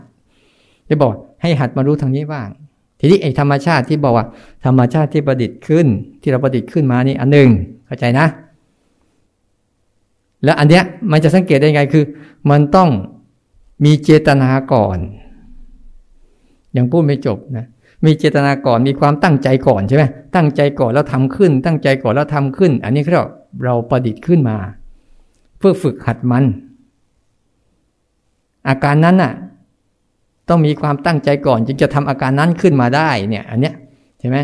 จะบอกให้หัดมารู้ทางนี้บ้าง ทีนี้ไอ้ธรรมชาติที่บอกว่า ธรรมชาติที่ประดิษฐ์ขึ้น ที่เราประดิษฐ์ขึ้นมานี่อันหนึ่งเข้าใจนะ แล้วอันเนี้ยมันจะสังเกตได้ไงคือ มันต้องมีเจตนาก่อนยังพูดไม่จบนะมีเจตนาก่อนมีความตั้งใจก่อนใช่ไหมตั้งใจก่อนแล้วทำขึ้น ตั้งใจก่อนแล้วทำขึ้น อันนี้เราเราประดิษฐ์ขึ้นมา เพื่อฝึกหัดมัน อาการนั้นน่ะ ต้องมีความตั้งใจก่อนจึงจะทำอาการนั้นขึ้นมาได้เนี่ย อันเนี้ยใช่ไหม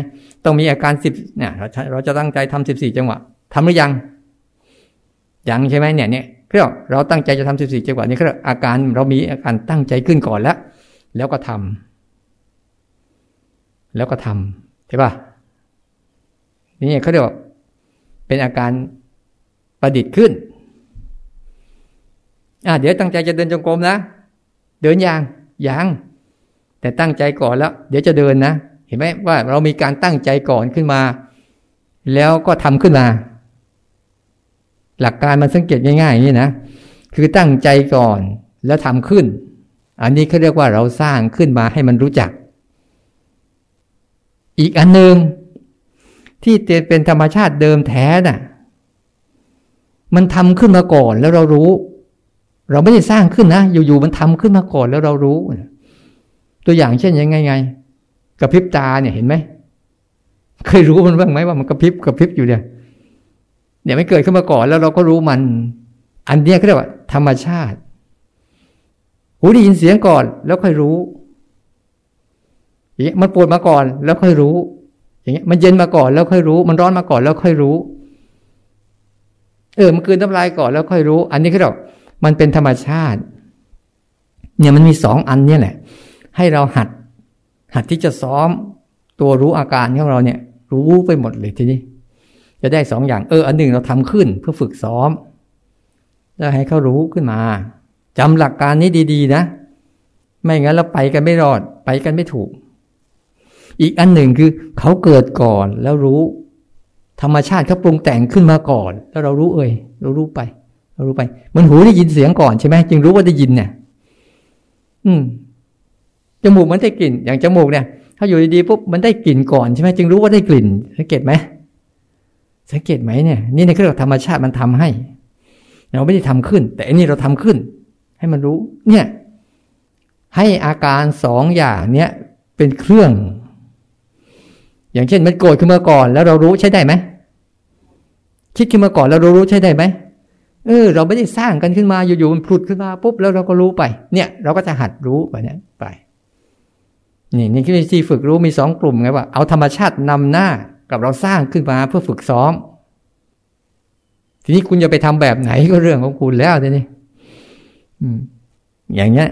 ต้องมีอาการสิบเนี่ยเราจะตั้งใจทำสิบสี่จังหวะทำหรือยังยังใช่ไหมเนี่ยเนี่ยเราเราตั้งใจจะทำสิบสี่จังหวะนี่คืออาการเรามีอาการตั้งใจขึ้นก่อนแล้ว แล้วก็ทำแล้วก็ทำใช่ป่ะนี่เขาเรียกว่าเป็นอาการประดิษฐ์ขึ้นอ่าเดี๋ยวตั้งใจจะเดินจงกรมนะเดินยัง ยังแต่ตั้งใจก่อนแล้ว เดี๋ยวจะเดินนะ เห็นไหมว่าเรามีการตั้งใจก่อนขึ้นมา แล้วก็ทำขึ้นมา หลักการมันสังเกตง่ายๆอย่างนี้นะคือตั้งใจก่อนแล้วทำขึ้น อันนี้เขาเรียกว่าเราสร้างขึ้นมาให้มันรู้จัก อีกอันหนึ่งที่เป็นธรรมชาติเดิมแท้น่ะ มันทำขึ้นมาก่อนแล้วเรารู้ เราไม่ได้สร้างขึ้นนะอยู่ๆมันทำขึ้นมาก่อนแล้วเรารู้ ตัวอย่างเช่นยังไงไงกระพริบตาเนี่ยเห็นไหมเคยรู้มันบ้างไหมว่ามันกระพริบกระพริบอยู่เนี่ยเนี่ยไม่เกิดขึ้นมาก่อนแล้วเราก็รู้มัน อันเนี้ยเขาเรียกว่า ธรรมชาติหูได้ยินเสียงก่อน แล้วค่อยรู้อย่างเงี้ยมันปวดมาก่อน แล้วค่อยรู้ อย่างเงี้ยมันเย็นมาก่อนแล้วค่อยรู้ มันร้อนมาก่อนแล้วค่อยรู้ เออมันคืนน้ำลายก่อนแล้วค่อยรู้ อันนี้เขาเรียก มันเป็นธรรมชาติ เนี่ยมันมีสองอันเนี่ยแหละ ให้เราหัด หัดที่จะซ้อมตัวรู้อาการของเราเนี่ย รู้ไปหมดเลยทีนี้ จะได้สองอย่าง เออ อันหนึ่งเราทำขึ้นเพื่อฝึกซ้อม แล้วให้เขารู้ขึ้นมาจำหลักการนี้ดี ๆ นะ ไม่งั้นเราไปกันไม่รอด ไปกันไม่ถูก อีกอันหนึ่งคือเขาเกิดก่อนแล้วรู้ ธรรมชาติเขาปรุงแต่งขึ้นมาก่อน แล้วเรารู้เอ่ยเรารู้ไป รู้ไปมันหูได้ยินเสียงก่อนใช่ไหมจึงรู้ว่าได้ยินเนี่ย อืมจมูกมันได้กลิ่น อย่างจมูกเนี่ย ถ้าอยู่ดีๆปุ๊บมันได้กลิ่นก่อนใช่ไหมจึงรู้ว่าได้กลิ่น สังเกตไหมสังเกตไหมเนี่ย นี่ในเครื่องธรรมชาติมันทำให้ เราไม่ได้ทำขึ้น แต่อันนี้เราทำขึ้น ให้มันรู้ เนี่ย ให้อาการสองอย่างเนี้ยเป็นเครื่อง อย่างเช่นมันโกรธขึ้นมาก่อน แล้วเรารู้ใช้ได้ไหมคิดขึ้นมาก่อนแล้วเรารู้ใช้ได้ไหม เออ เราไม่ได้สร้างกันขึ้นมาอยู่ๆมันผุดขึ้นมาปุ๊บแล้วเราก็รู้ไป เนี่ย เราก็จะหัดรู้ไปเนี่ยไปนี่นี่คือที่ฝึกรู้มีสองกลุ่มไงว่าเอาธรรมชาตินำหน้ากับเราสร้างขึ้นมาเพื่อฝึกซ้อม ทีนี้คุณจะไปทำแบบไหนก็เรื่องของคุณแล้วทีนี้อย่างเงี้ย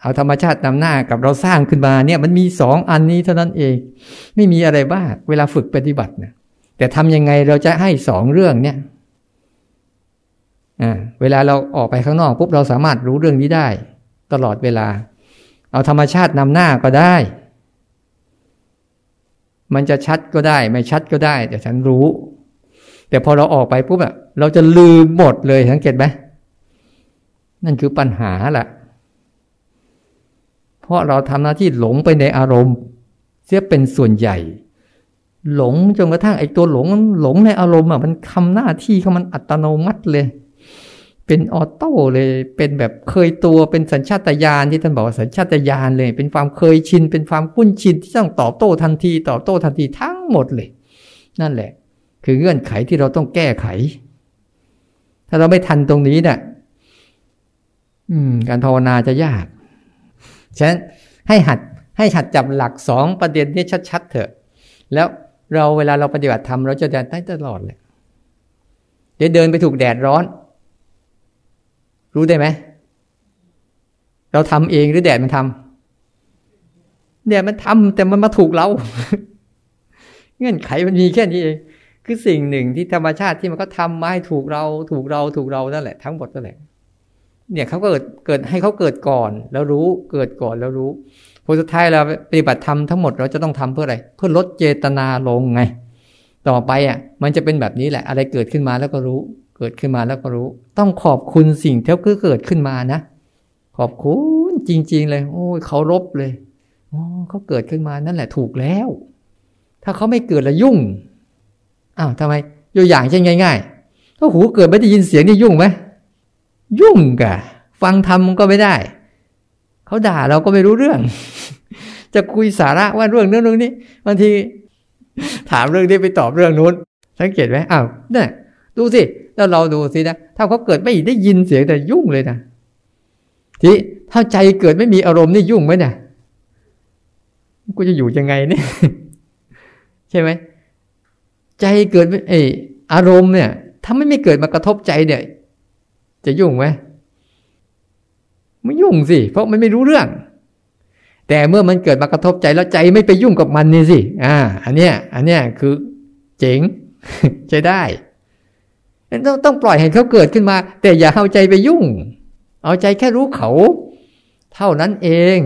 เอาธรรมชาตินำหน้ากับเราสร้างขึ้นมาเนี่ย มันมีสองอันนี้เท่านั้นเอง ไม่มีอะไรบ้างเวลาฝึกปฏิบัติเนะแต่ทำยังไงเราจะให้สองเรื่องเนี่ย เวลาเราออกไปข้างนอกปุ๊บเราสามารถรู้เรื่องนี้ได้ ตลอดเวลา เอาธรรมชาตินำหน้าก็ได้ มันจะชัดก็ได้ ไม่ชัดก็ได้แต่ฉันรู้ แต่พอเราออกไปปุ๊บอะเราจะลืมหมดเลยสังเกตไหมนั่นคือปัญหาแหละเพราะเราทำหน้าที่หลงไปในอารมณ์ เสียเป็นส่วนใหญ่ หลงจนกระทั่งไอ้ตัวหลงหลงในอารมณ์อะมันทำหน้าที่ของมันอัตโนมัติเลย เป็นออโต้เลย เป็นแบบเคยตัวเป็นสัญชาตญาณที่ท่านบอกว่าสัญชาตญาณเลย เป็นความเคยชิน เป็นความคุ้นชินที่ต้องตอบโต้ทันที ตอบโต้ทันทีทั้งหมดเลย นั่นแหละ คือเงื่อนไขที่เราต้องแก้ไข ถ้าเราไม่ทันตรงนี้เนะี่ยการภาวนาจะยาก ฉะนั้นให้หัดให้หัดจับหลักสองประเด็นนี้ชัดๆเถอะ แล้วเราเวลาเราปฏิบัติธรรมเราจะเดินได้ตลอดเลยเดี๋ยวเดินไปถูกแดดร้อน รู้ได้ไหม เราทำเองหรือแดดมันทำแดดมันทำแต่มันมาถูกเรา เงื่อนไขมันมีแค่นี้เอง คือสิ่งหนึ่งที่ธรรมชาติที่มันก็ทำมาให้ถูกเรา ถูกเราถูกเรานั่นแหละ ทั้งหมดนั่นแหละ เนี่ยเขาเกิดเกิดให้เขาเกิดก่อน แล้วรู้เกิดก่อนแล้วรู้พอสุดท้ายเราปฏิบัติธรรมทั้งหมดเราจะต้องทำเพื่ออะไร เพื่อลดเจตนาลงไง ต่อไปอะมันจะเป็นแบบนี้แหละ อะไรเกิดขึ้นมาแล้วก็รู้ เกิดขึ้นมาแล้วก็รู้ ต้องขอบคุณสิ่งที่เกิดขึ้นมานะ ขอบคุณจริง ๆ เลย โอ้ยเขารบเลยโอ้เขาเกิดขึ้นมานั่นแหละถูกแล้ว ถ้าเขาไม่เกิดละยุ่งอ้าวทำไมตัวอย่างเช่นง่ายๆถ้าหูเกิดไม่ได้ยินเสียงนี่ยุ่งไหมยุ่งกะฟังธรรมก็ไม่ได้ เขาด่าเราก็ไม่รู้เรื่อง จะคุยสาระว่าเรื่องนู้นเรื่องนี้บางที ถามเรื่องนี้ไปตอบเรื่องนู้น สังเกตไหมอ้าวเนี่ยดูสิแล้วเราดูสินะถ้าเขาเกิดไม่ได้ยินเสียงแต่ยุ่งเลยนะทีถ้าใจเกิดไม่มีอารมณ์นี่ยุ่งไหมเนี่ยกูจะอยู่ยังไงเนี่ยใช่ไหมใจเกิดไออารมณ์เนี่ย ถ้าไม่ไม่เกิดมากระทบใจเนี่ย จะยุ่งไหมไม่ยุ่งสิ เพราะมันไม่รู้เรื่อง แต่เมื่อมันเกิดมากระทบใจแล้วใจไม่ไปยุ่งกับมันนี่สิ อ่า อันเนี้ย อันเนี้ยคือเจ๋งใช้ได้ต้องต้องปล่อยให้เขาเกิดขึ้นมา แต่อย่าเอาใจไปยุ่ง เอาใจแค่รู้เขา เท่านั้นเอง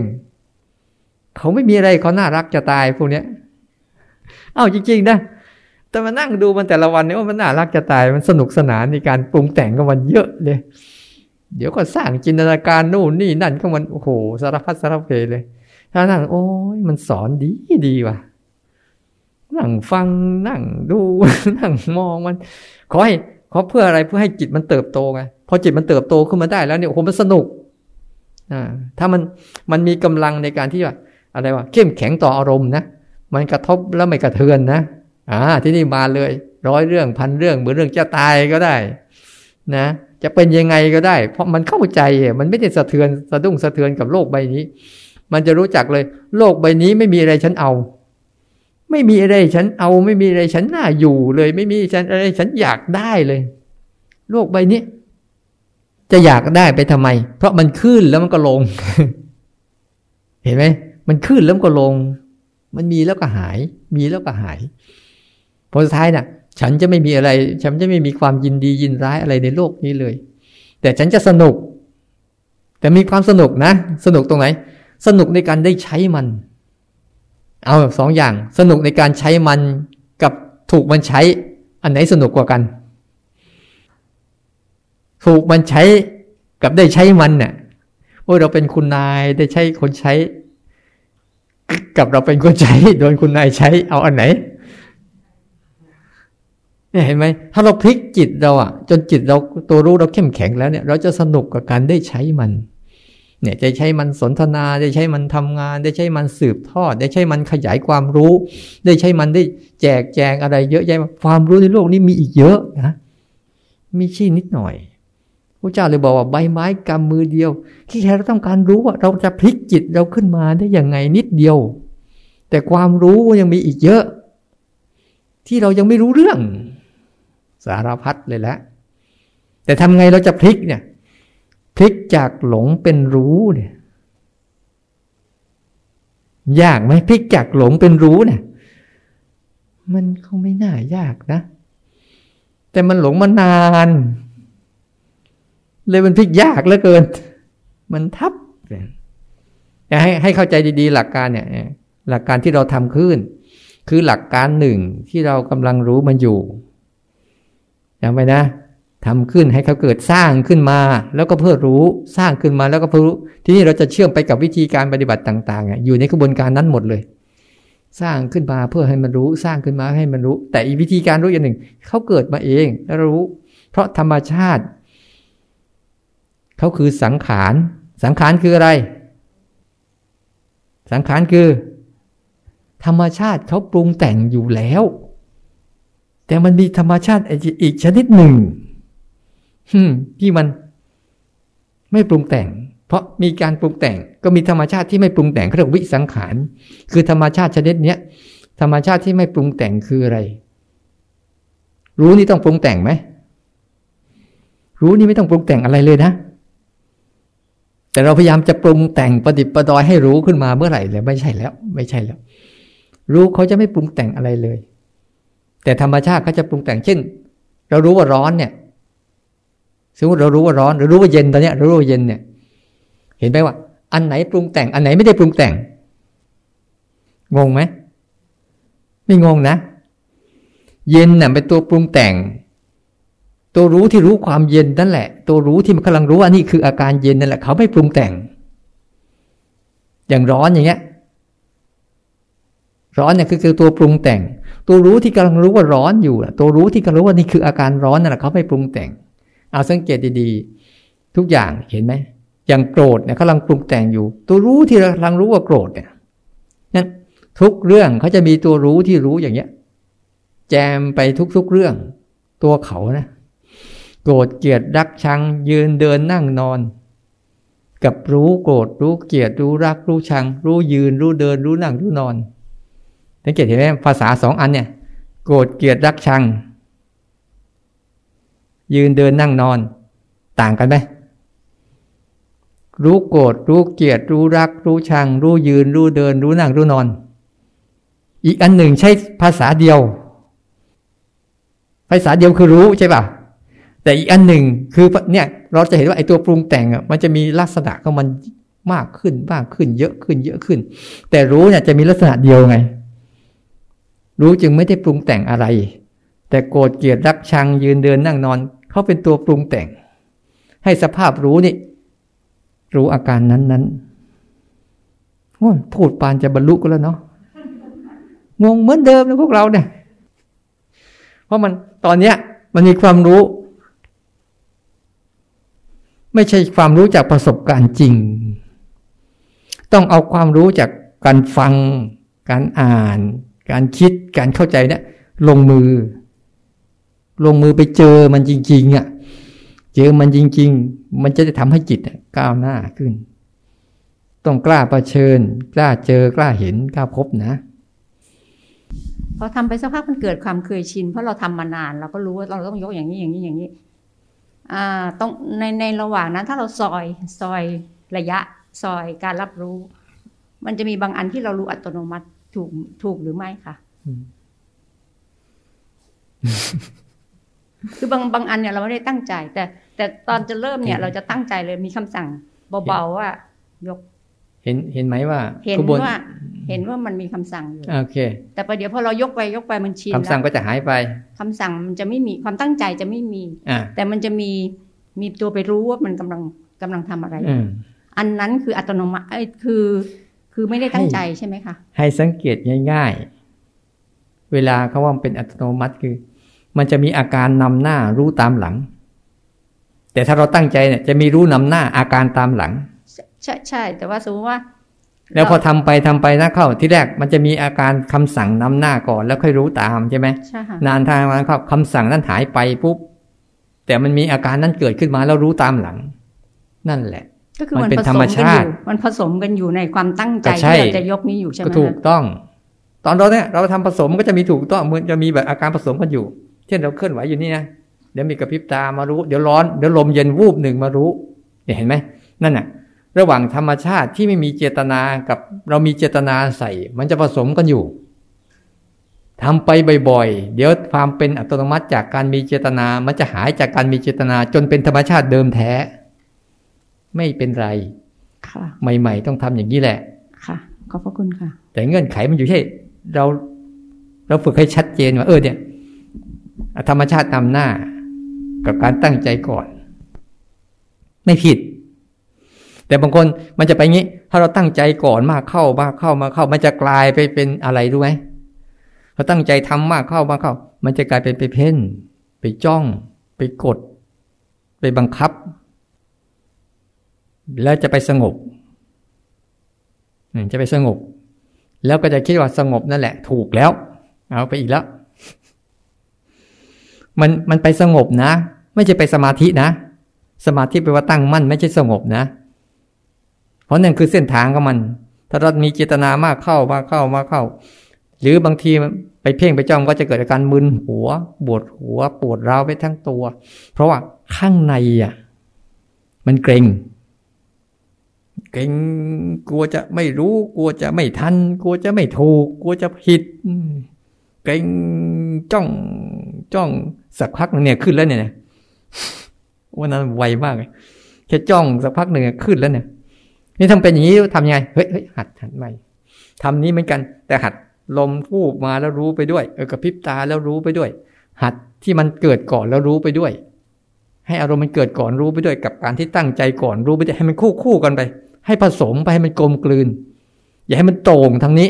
เขาไม่มีอะไรเขาน่ารักจะตายพวกเนี้ย เอาจริงๆนะแต่มานั่งดูมันแต่ละวันเนี่ยว่ามันน่ารักจะตายมันสนุกสนานในการปรุงแต่งกับมันเยอะเลย เดี๋ยวก็สร้างจินตนาการนู่นนี่นั่นก็มันโอ้โหสารพัดสารเพเลย ถ้านั่งโอ้ยมันสอนดีดีว่ะนั่งฟังนั่งดูนั่งมองมัน ขอให้ขอเพื่ออะไรเพื่อให้จิตมันเติบโตไงพอจิตมันเติบโตขึ้นมาได้แล้วเนี่ยโอ้โหมันสนุกอ่าถ้ามันมันมีกำลังในการที่ว่าอะไรวะเข้มแข็งต่ออารมณ์นะมันกระทบแล้วไม่กระเทือนนะอ่าที่นี่มาเลย ร้อยเรื่องพันเรื่องเหมือนเรื่องจะตายก็ได้ นะ จะเป็นยังไงก็ได้ เพราะมันเข้าใจมันไม่ได้สะเทือนสะดุ้งสะเทือนกับโลกใบนี้ มันจะรู้จักเลย โลกใบนี้ไม่มีอะไรฉันเอา ไม่มีอะไรฉันเอา ไม่มีอะไรฉันน่าอยู่เลย ไม่มีฉันอะไรฉันอยากได้เลย โลกใบนี้ จะอยากได้ไปทำไม เพราะมันขึ้นแล้วมันก็ลง เห็นไหมมันขึ้นแล้วมันก็ลง มันมีแล้วก็หาย มีแล้วก็หายพอสุดท้ายน่ะ ฉันจะไม่มีอะไร ฉันจะไม่มีความยินดียินร้ายอะไรในโลกนี้เลย แต่ฉันจะสนุก แต่มีความสนุกนะ สนุกตรงไหน สนุกในการได้ใช้มัน เอาสองอย่างสนุกในการใช้มันกับถูกมันใช้ อันไหนสนุกกว่ากัน ถูกมันใช้กับได้ใช้มันเนี่ยโอ้เราเป็นคุณนายได้ใช้คนใช้ กับเราเป็นคนใช้โดนคุณนายใช้ เอาอันไหนเนี่ยเห็นไหมถ้าเราพลิกจิตเราอะจนจิตเราตัวรู้เราเข้มแข็งแล้วเนี่ย เราจะสนุกกับการได้ใช้มัน เนี่ยจะใช้มันสนทนาได้ใช้มันทำงาน ได้ใช้มันสืบทอด ได้ใช้มันขยายความรู้ ได้ใช้มันได้แจกแจงอะไรเยอะแยะความรู้ในโลกนี้มีอีกเยอะนะมีชี้นิดหน่อยพระเจ้าเลยบอกว่าใบไม้กำมือเดียวที่แท้เราต้องการรู้ว่าเราจะพลิกจิตเราขึ้นมาได้อย่างไงนิดเดียว แต่ความรู้ยังมีอีกเยอะ ที่เรายังไม่รู้เรื่อง สารพัดเลยแหละแต่ทำไงเราจะพลิกเนี่ย พลิกจากหลงเป็นรู้เนี่ยยากไหมพลิกจากหลงเป็นรู้เนี่ยมันคงไม่น่ายากนะ แต่มันหลงมานาน เลยมันพลิกยากเหลือเกิน มันทับให้ให้เข้าใจดีๆ หลักการเนี่ย หลักการที่เราทำขึ้น คือหลักการหนึ่งที่เรากำลังรู้มันอยู่จำไว้นะ ทำขึ้นให้เขาเกิดสร้างขึ้นมา แล้วก็เพื่อรู้สร้างขึ้นมาแล้วก็เพื่อรู้ ทีนี้เราจะเชื่อมไปกับวิธีการปฏิบัติต่างๆอยู่ในกระบวนการนั้นหมดเลย สร้างขึ้นมาเพื่อให้มันรู้สร้างขึ้นมาให้มันรู้ แต่อีกวิธีการรู้อย่างหนึ่งเขาเกิดมาเองแล้วรู้ เพราะธรรมชาติเขาคือสังขารสังขารคืออะไร สังขารคือ ธรรมชาติเขาปรุงแต่งอยู่แล้ว แต่มันมีธรรมชาติอีกชนิดหนึ่ง ที่มันไม่ปรุงแต่ง เพราะมีการปรุงแต่ง ก็มีธรรมชาติที่ไม่ปรุงแต่งเรียกวิสังขาร คือธรรมชาติชนิดเนี้ยธรรมชาติที่ไม่ปรุงแต่งคืออะไร รู้นี่ต้องปรุงแต่งไหม รู้นี่ไม่ต้องปรุงแต่งอะไรเลยนะ แต่เราพยายามจะปรุงแต่งประดิษฐ์ประดอยให้รู้ขึ้นมาเมื่อไหร่เลยไม่ใช่แล้ว ไม่ใช่แล้ว รู้เขาจะไม่ปรุงแต่งอะไรเลย แต่ธรรมชาติเขาจะปรุงแต่งเช่น เรารู้ว่าร้อนเนี่ย สมมติเรารู้ว่าร้อนเรารู้ว่าเย็นตอนนี้เรารู้ว่าเย็นเนี่ย เห็นไหมว่า อันไหนปรุงแต่ง อันไหนไม่ได้ปรุงแต่ง งงไหมไม่งงนะ เย็นน่ะเป็นตัวปรุงแต่ง ตัวรู้ที่รู้ความเย็นนั่นแหละ ตัวรู้ที่มันกำลังรู้ว่านี่คืออาการเย็นนั่นแหละเขาไม่ปรุงแต่ง อย่างร้อนอย่างเงี้ย ร้อนเนี่ยคือคือตัวปรุงแต่ง ตัวรู้ที่กำลังรู้ว่าร้อนอยู่ตัวรู้ที่กำลังรู้ว่านี่คืออาการร้อนนั่นแหละเขาไม่ปรุงแต่ง เอาสังเกตดีๆ ทุกอย่างเห็นไหมอย่างโกรธเนี่ยกำลังปรุงแต่งอยู่ ตัวรู้ที่กำลังรู้ว่าโกรธเนี่ยนั่นทุกเรื่องเขาจะมีตัวรู้ที่รู้อย่างเงี้ย แจมไปทุกๆเรื่อง ตัวเขานะโกรธเกลียดรักชัง ยืนเดินนั่งนอน กับรู้โกรธรู้เกลียดรู้รักรู้ชัง รู้ยืนรู้เดินรู้นั่งรู้นอนสังเกตเห็นไหมภาษาสองอันเนี่ย โกรธเกลียดรักชัง ยืนเดินนั่งนอน ต่างกันไหมรู้โกรธรู้เกลียด รู้รัก รู้ชัง รู้ยืน รู้เดิน รู้นั่ง รู้นอน อีกอันหนึ่งใช้ภาษาเดียว ภาษาเดียวคือรู้ใช่ป่ะแต่อีกอันหนึ่งคือเนี่ยเราจะเห็นว่าไอ้ตัวปรุงแต่งอะมันจะมีลักษณะของมันมากขึ้นมากขึ้น เยอะขึ้น เยอะขึ้น แต่รู้เนี่ยจะมีลักษณะเดียวไง รู้จึงไม่ได้ปรุงแต่งอะไร แต่โกรธเกลียดรักชังยืนเดินนั่งนอน เขาเป็นตัวปรุงแต่ง ให้สภาพรู้นี่ รู้อาการนั้นนั้นโอ้พูดปานจะบรรลุก็แล้วเนาะงงเหมือนเดิมนะพวกเราเนี่ย เพราะมันตอนเนี้ย มันมีความรู้ ไม่ใช่ความรู้จากประสบการณ์จริง ต้องเอาความรู้จากการฟัง การอ่าน การคิดการเข้าใจเนี่ยลงมือ ลงมือไปเจอมันจริงๆอะเจอมันจริง ๆ มันจะได้ทำให้จิตก้าวหน้าขึ้น ต้องกล้าประชิญ กล้าเจอกล้าเห็นกล้าพบนะพอทำไปสักพักมันเกิดความเคยชิน เพราะเราทำมานาน เราก็รู้ว่าเราต้องยกอย่างนี้อย่างนี้อย่างนี้อ่าต้องในในระหว่างนั้น ถ้าเราซอยซอยระยะซอยการรับรู้ มันจะมีบางอันที่เรารู้อัตโนมัติถูกถูกหรือไม่คะ คือบางบางอันเนี่ยเราไม่ได้ตั้งใจ แต่ แต่ตอนจะเริ่มเนี่ย เราจะตั้งใจเลยมีคำสั่งเบาๆว่ายก เห็นเห็นไหมว่า เห็นขบวนว่า เห็นว่ามันมีคำสั่งอยู่โอเค แต่ประเดี๋ยวพอเรายกไปยกไปมันชินคำสั่งแล้วก็จะหายไปคำสั่งมันจะไม่มีความตั้งใจจะไม่มีอ่าแต่มันจะมีมีตัวไปรู้ว่ามันกำลังกำลังทำอะไรอืมอันนั้นคืออัตโนมัติเอ้ยคือ คือไม่ได้ตั้งใจใช่ไหมคะให้สังเกตง่าย ๆ เวลาเขาว่ามันเป็นอัตโนมัติคือ มันจะมีอาการนำหน้ารู้ตามหลัง แต่ถ้าเราตั้งใจเนี่ยจะมีรู้นำหน้าอาการตามหลัง ใช่ใช่ใช่แต่ว่าสมมติว่า แล้วพอทำไปทำไปนะเข้าที่แรกมันจะมีอาการคำสั่งนำหน้าก่อนแล้วค่อยรู้ตามใช่ไหมใช่ค่ะนานทางมาเข้าคำสั่งนั้นหายไปปุ๊บแต่มันมีอาการนั้นเกิดขึ้นมาแล้วรู้ตามหลัง นั่นแหละ ก็คือมัมันนเป็นผธสรมรมกันชาอติยู่มันผสมกันอยู่ในความตั้งใจก็ใช่ที่เราจะยกนี้อยู่ใช่ไหมก็คะถูกต้อง ตอนเราเนี่ยเราทำผสมก็จะมีถูกต้องมันจะมีแบบอาการผสมกันอยู่เช่นเราเคลื่อนไหวอยู่นี่นะเดี๋ยวมีกระพริบตามารู้ เดี๋ยวร้อนเดี๋ยวลมเย็นวูบหนึ่งมารู้เนี่ยเห็นไหมนั่นน่ะ ระหว่างธรรมชาติที่ไม่มีเจตนากับเรามีเจตนาใส่ มันจะผสมกันอยู่ทำไปบ่อยๆ เดี๋ยวความเป็นอัตโนมัติจากการมีเจตนา มันจะหายจากการมีเจตนา จนเป็นธรรมชาติเดิมแท้ ไม่เป็นไรค่ะใหม่ ๆ ต้องทำอย่างนี้แหละ ค่ะขอบพระคุณค่ะ แต่เงื่อนไขมันอยู่ที่เรา เราฝึกให้ชัดเจนว่าเออเนี่ย ธรรมชาตินำหน้ากับการตั้งใจก่อน ไม่ผิด แต่บางคนมันจะไปงี้ ถ้าเราตั้งใจก่อนมากเข้ามากเข้ามาเข้า มันจะกลายไปเป็นอะไรรู้ไหมพอตั้งใจทำมากเข้ามากเข้า มันจะกลายเป็นไปเพ่น ไปจ้อง ไปกด ไปบังคับ แล้วจะไปสงบจะไปสงบ แล้วก็จะคิดว่าสงบนั่นแหละ ถูกแล้ว เอาไปอีกแล้ว มันมันไปสงบนะ ไม่ใช่ไปสมาธินะ สมาธิแปลว่าตั้งมั่นไม่ใช่สงบนะ เพราะนั่นคือเส้นทางของมัน ถ้าเรามีเจตนามากเข้ามากเข้ามากเข้า หรือบางทีไปเพ่งไปจ้องก็จะเกิดอาการมึนหัวปวดหัวปวดร้าวไปทั้งตัว เพราะว่าข้างในอะมันเกร็งเกรงกลัวจะไม่รู้ กลัวจะไม่ทัน กลัวจะไม่ถูก กลัวจะผิด เกรงจ้อง จ้องสักพักหนึงเนี่ยขึ้นแล้วเนี่ยวันนั้นไวมากเลยแค่จ้องสักพักหนึ่งขึ้นแล้วเนี่ย นี่ทำเป็นอย่างนี้ทำยังไงเฮ้ยเฮ้ยหัดหัดใหม่ทำนี้เหมือนกัน แต่หัดลมพูบมาแล้วรู้ไปด้วย เออกระพริบตาแล้วรู้ไปด้วย หัดที่มันเกิดก่อนแล้วรู้ไปด้วย ให้อารมณ์มันเกิดก่อนรู้ไปด้วย กับการที่ตั้งใจก่อนรู้ไปด้วยให้มันคู่คู่กันไป ให้ผสมไปให้มันกลมกลืน อย่าให้มันโต่งทางนี้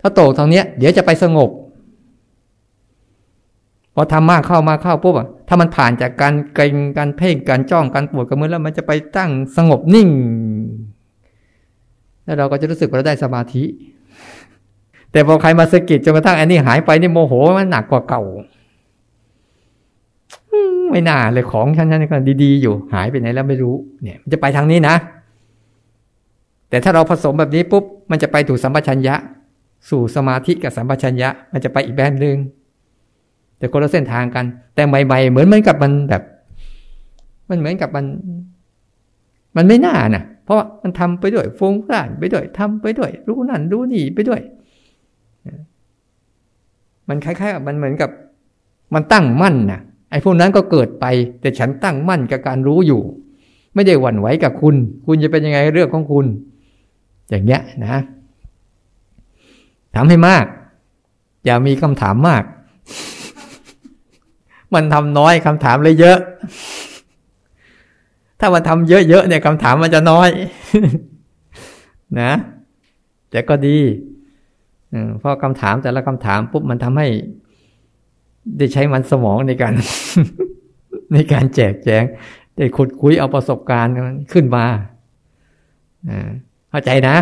ถ้าโต่งทางเนี้ย เดี๋ยวจะไปสงบ อทำมากเข้ามากเข้าปุ๊บอะถ้ามันผ่านจากการเกรงการเพ่งการจ้องการปวดกระมือแล้วมันจะไปตั้งสงบนิ่ง แล้วเราก็จะรู้สึกว่าเราได้สมาธิ แต่พอใครมาสะกิดจนกระทั่งอันนี้หายไปนี่โมโหมันหนักกว่าเก่าไม่น่าเลยของฉันฉันก็ดีๆอยู่ หายไปไหนแล้วไม่รู้ เนี่ย มันจะไปทางนี้นะ แต่ถ้าเราผสมแบบนี้ปุ๊บมันจะไปถูกสัมปชัญญะ สู่สมาธิกับสัมปชัญญะ มันจะไปอีกแบบหนึ่ง แต่คนละเส้นทางกัน แต่ใหม่ๆเหมือนเหมือนกับมันแบบ มันเหมือนกับมัน มันไม่น่านะเพราะว่ามันทำไปด้วยฟุ้งซ่านไปด้วยทำไปด้วย รู้นั่นรู้นี่ไปด้วย มันคล้ายๆกับมันเหมือนกับ มันตั้งมั่นนะไอ้พวกนั้นก็เกิดไป แต่ฉันตั้งมั่นกับการรู้อยู่ ไม่ได้หวั่นไหวกับคุณ คุณจะเป็นยังไงเรื่องของคุณ อย่างเงี้ยนะทำให้มาก อย่ามีคำถามมาก มันทำน้อยคำถามเลยเยอะ ถ้ามันทำเยอะๆเนี่ยคำถามมันจะน้อย นะแต่ก็ดีเพราะคำถามแต่ละคำถามปุ๊บมันทำให้ ได้ใช้มันสมองในการ ในการแจกแจงได้ขุดคุยเอาประสบการณ์ขึ้นมาเข้าใจนะ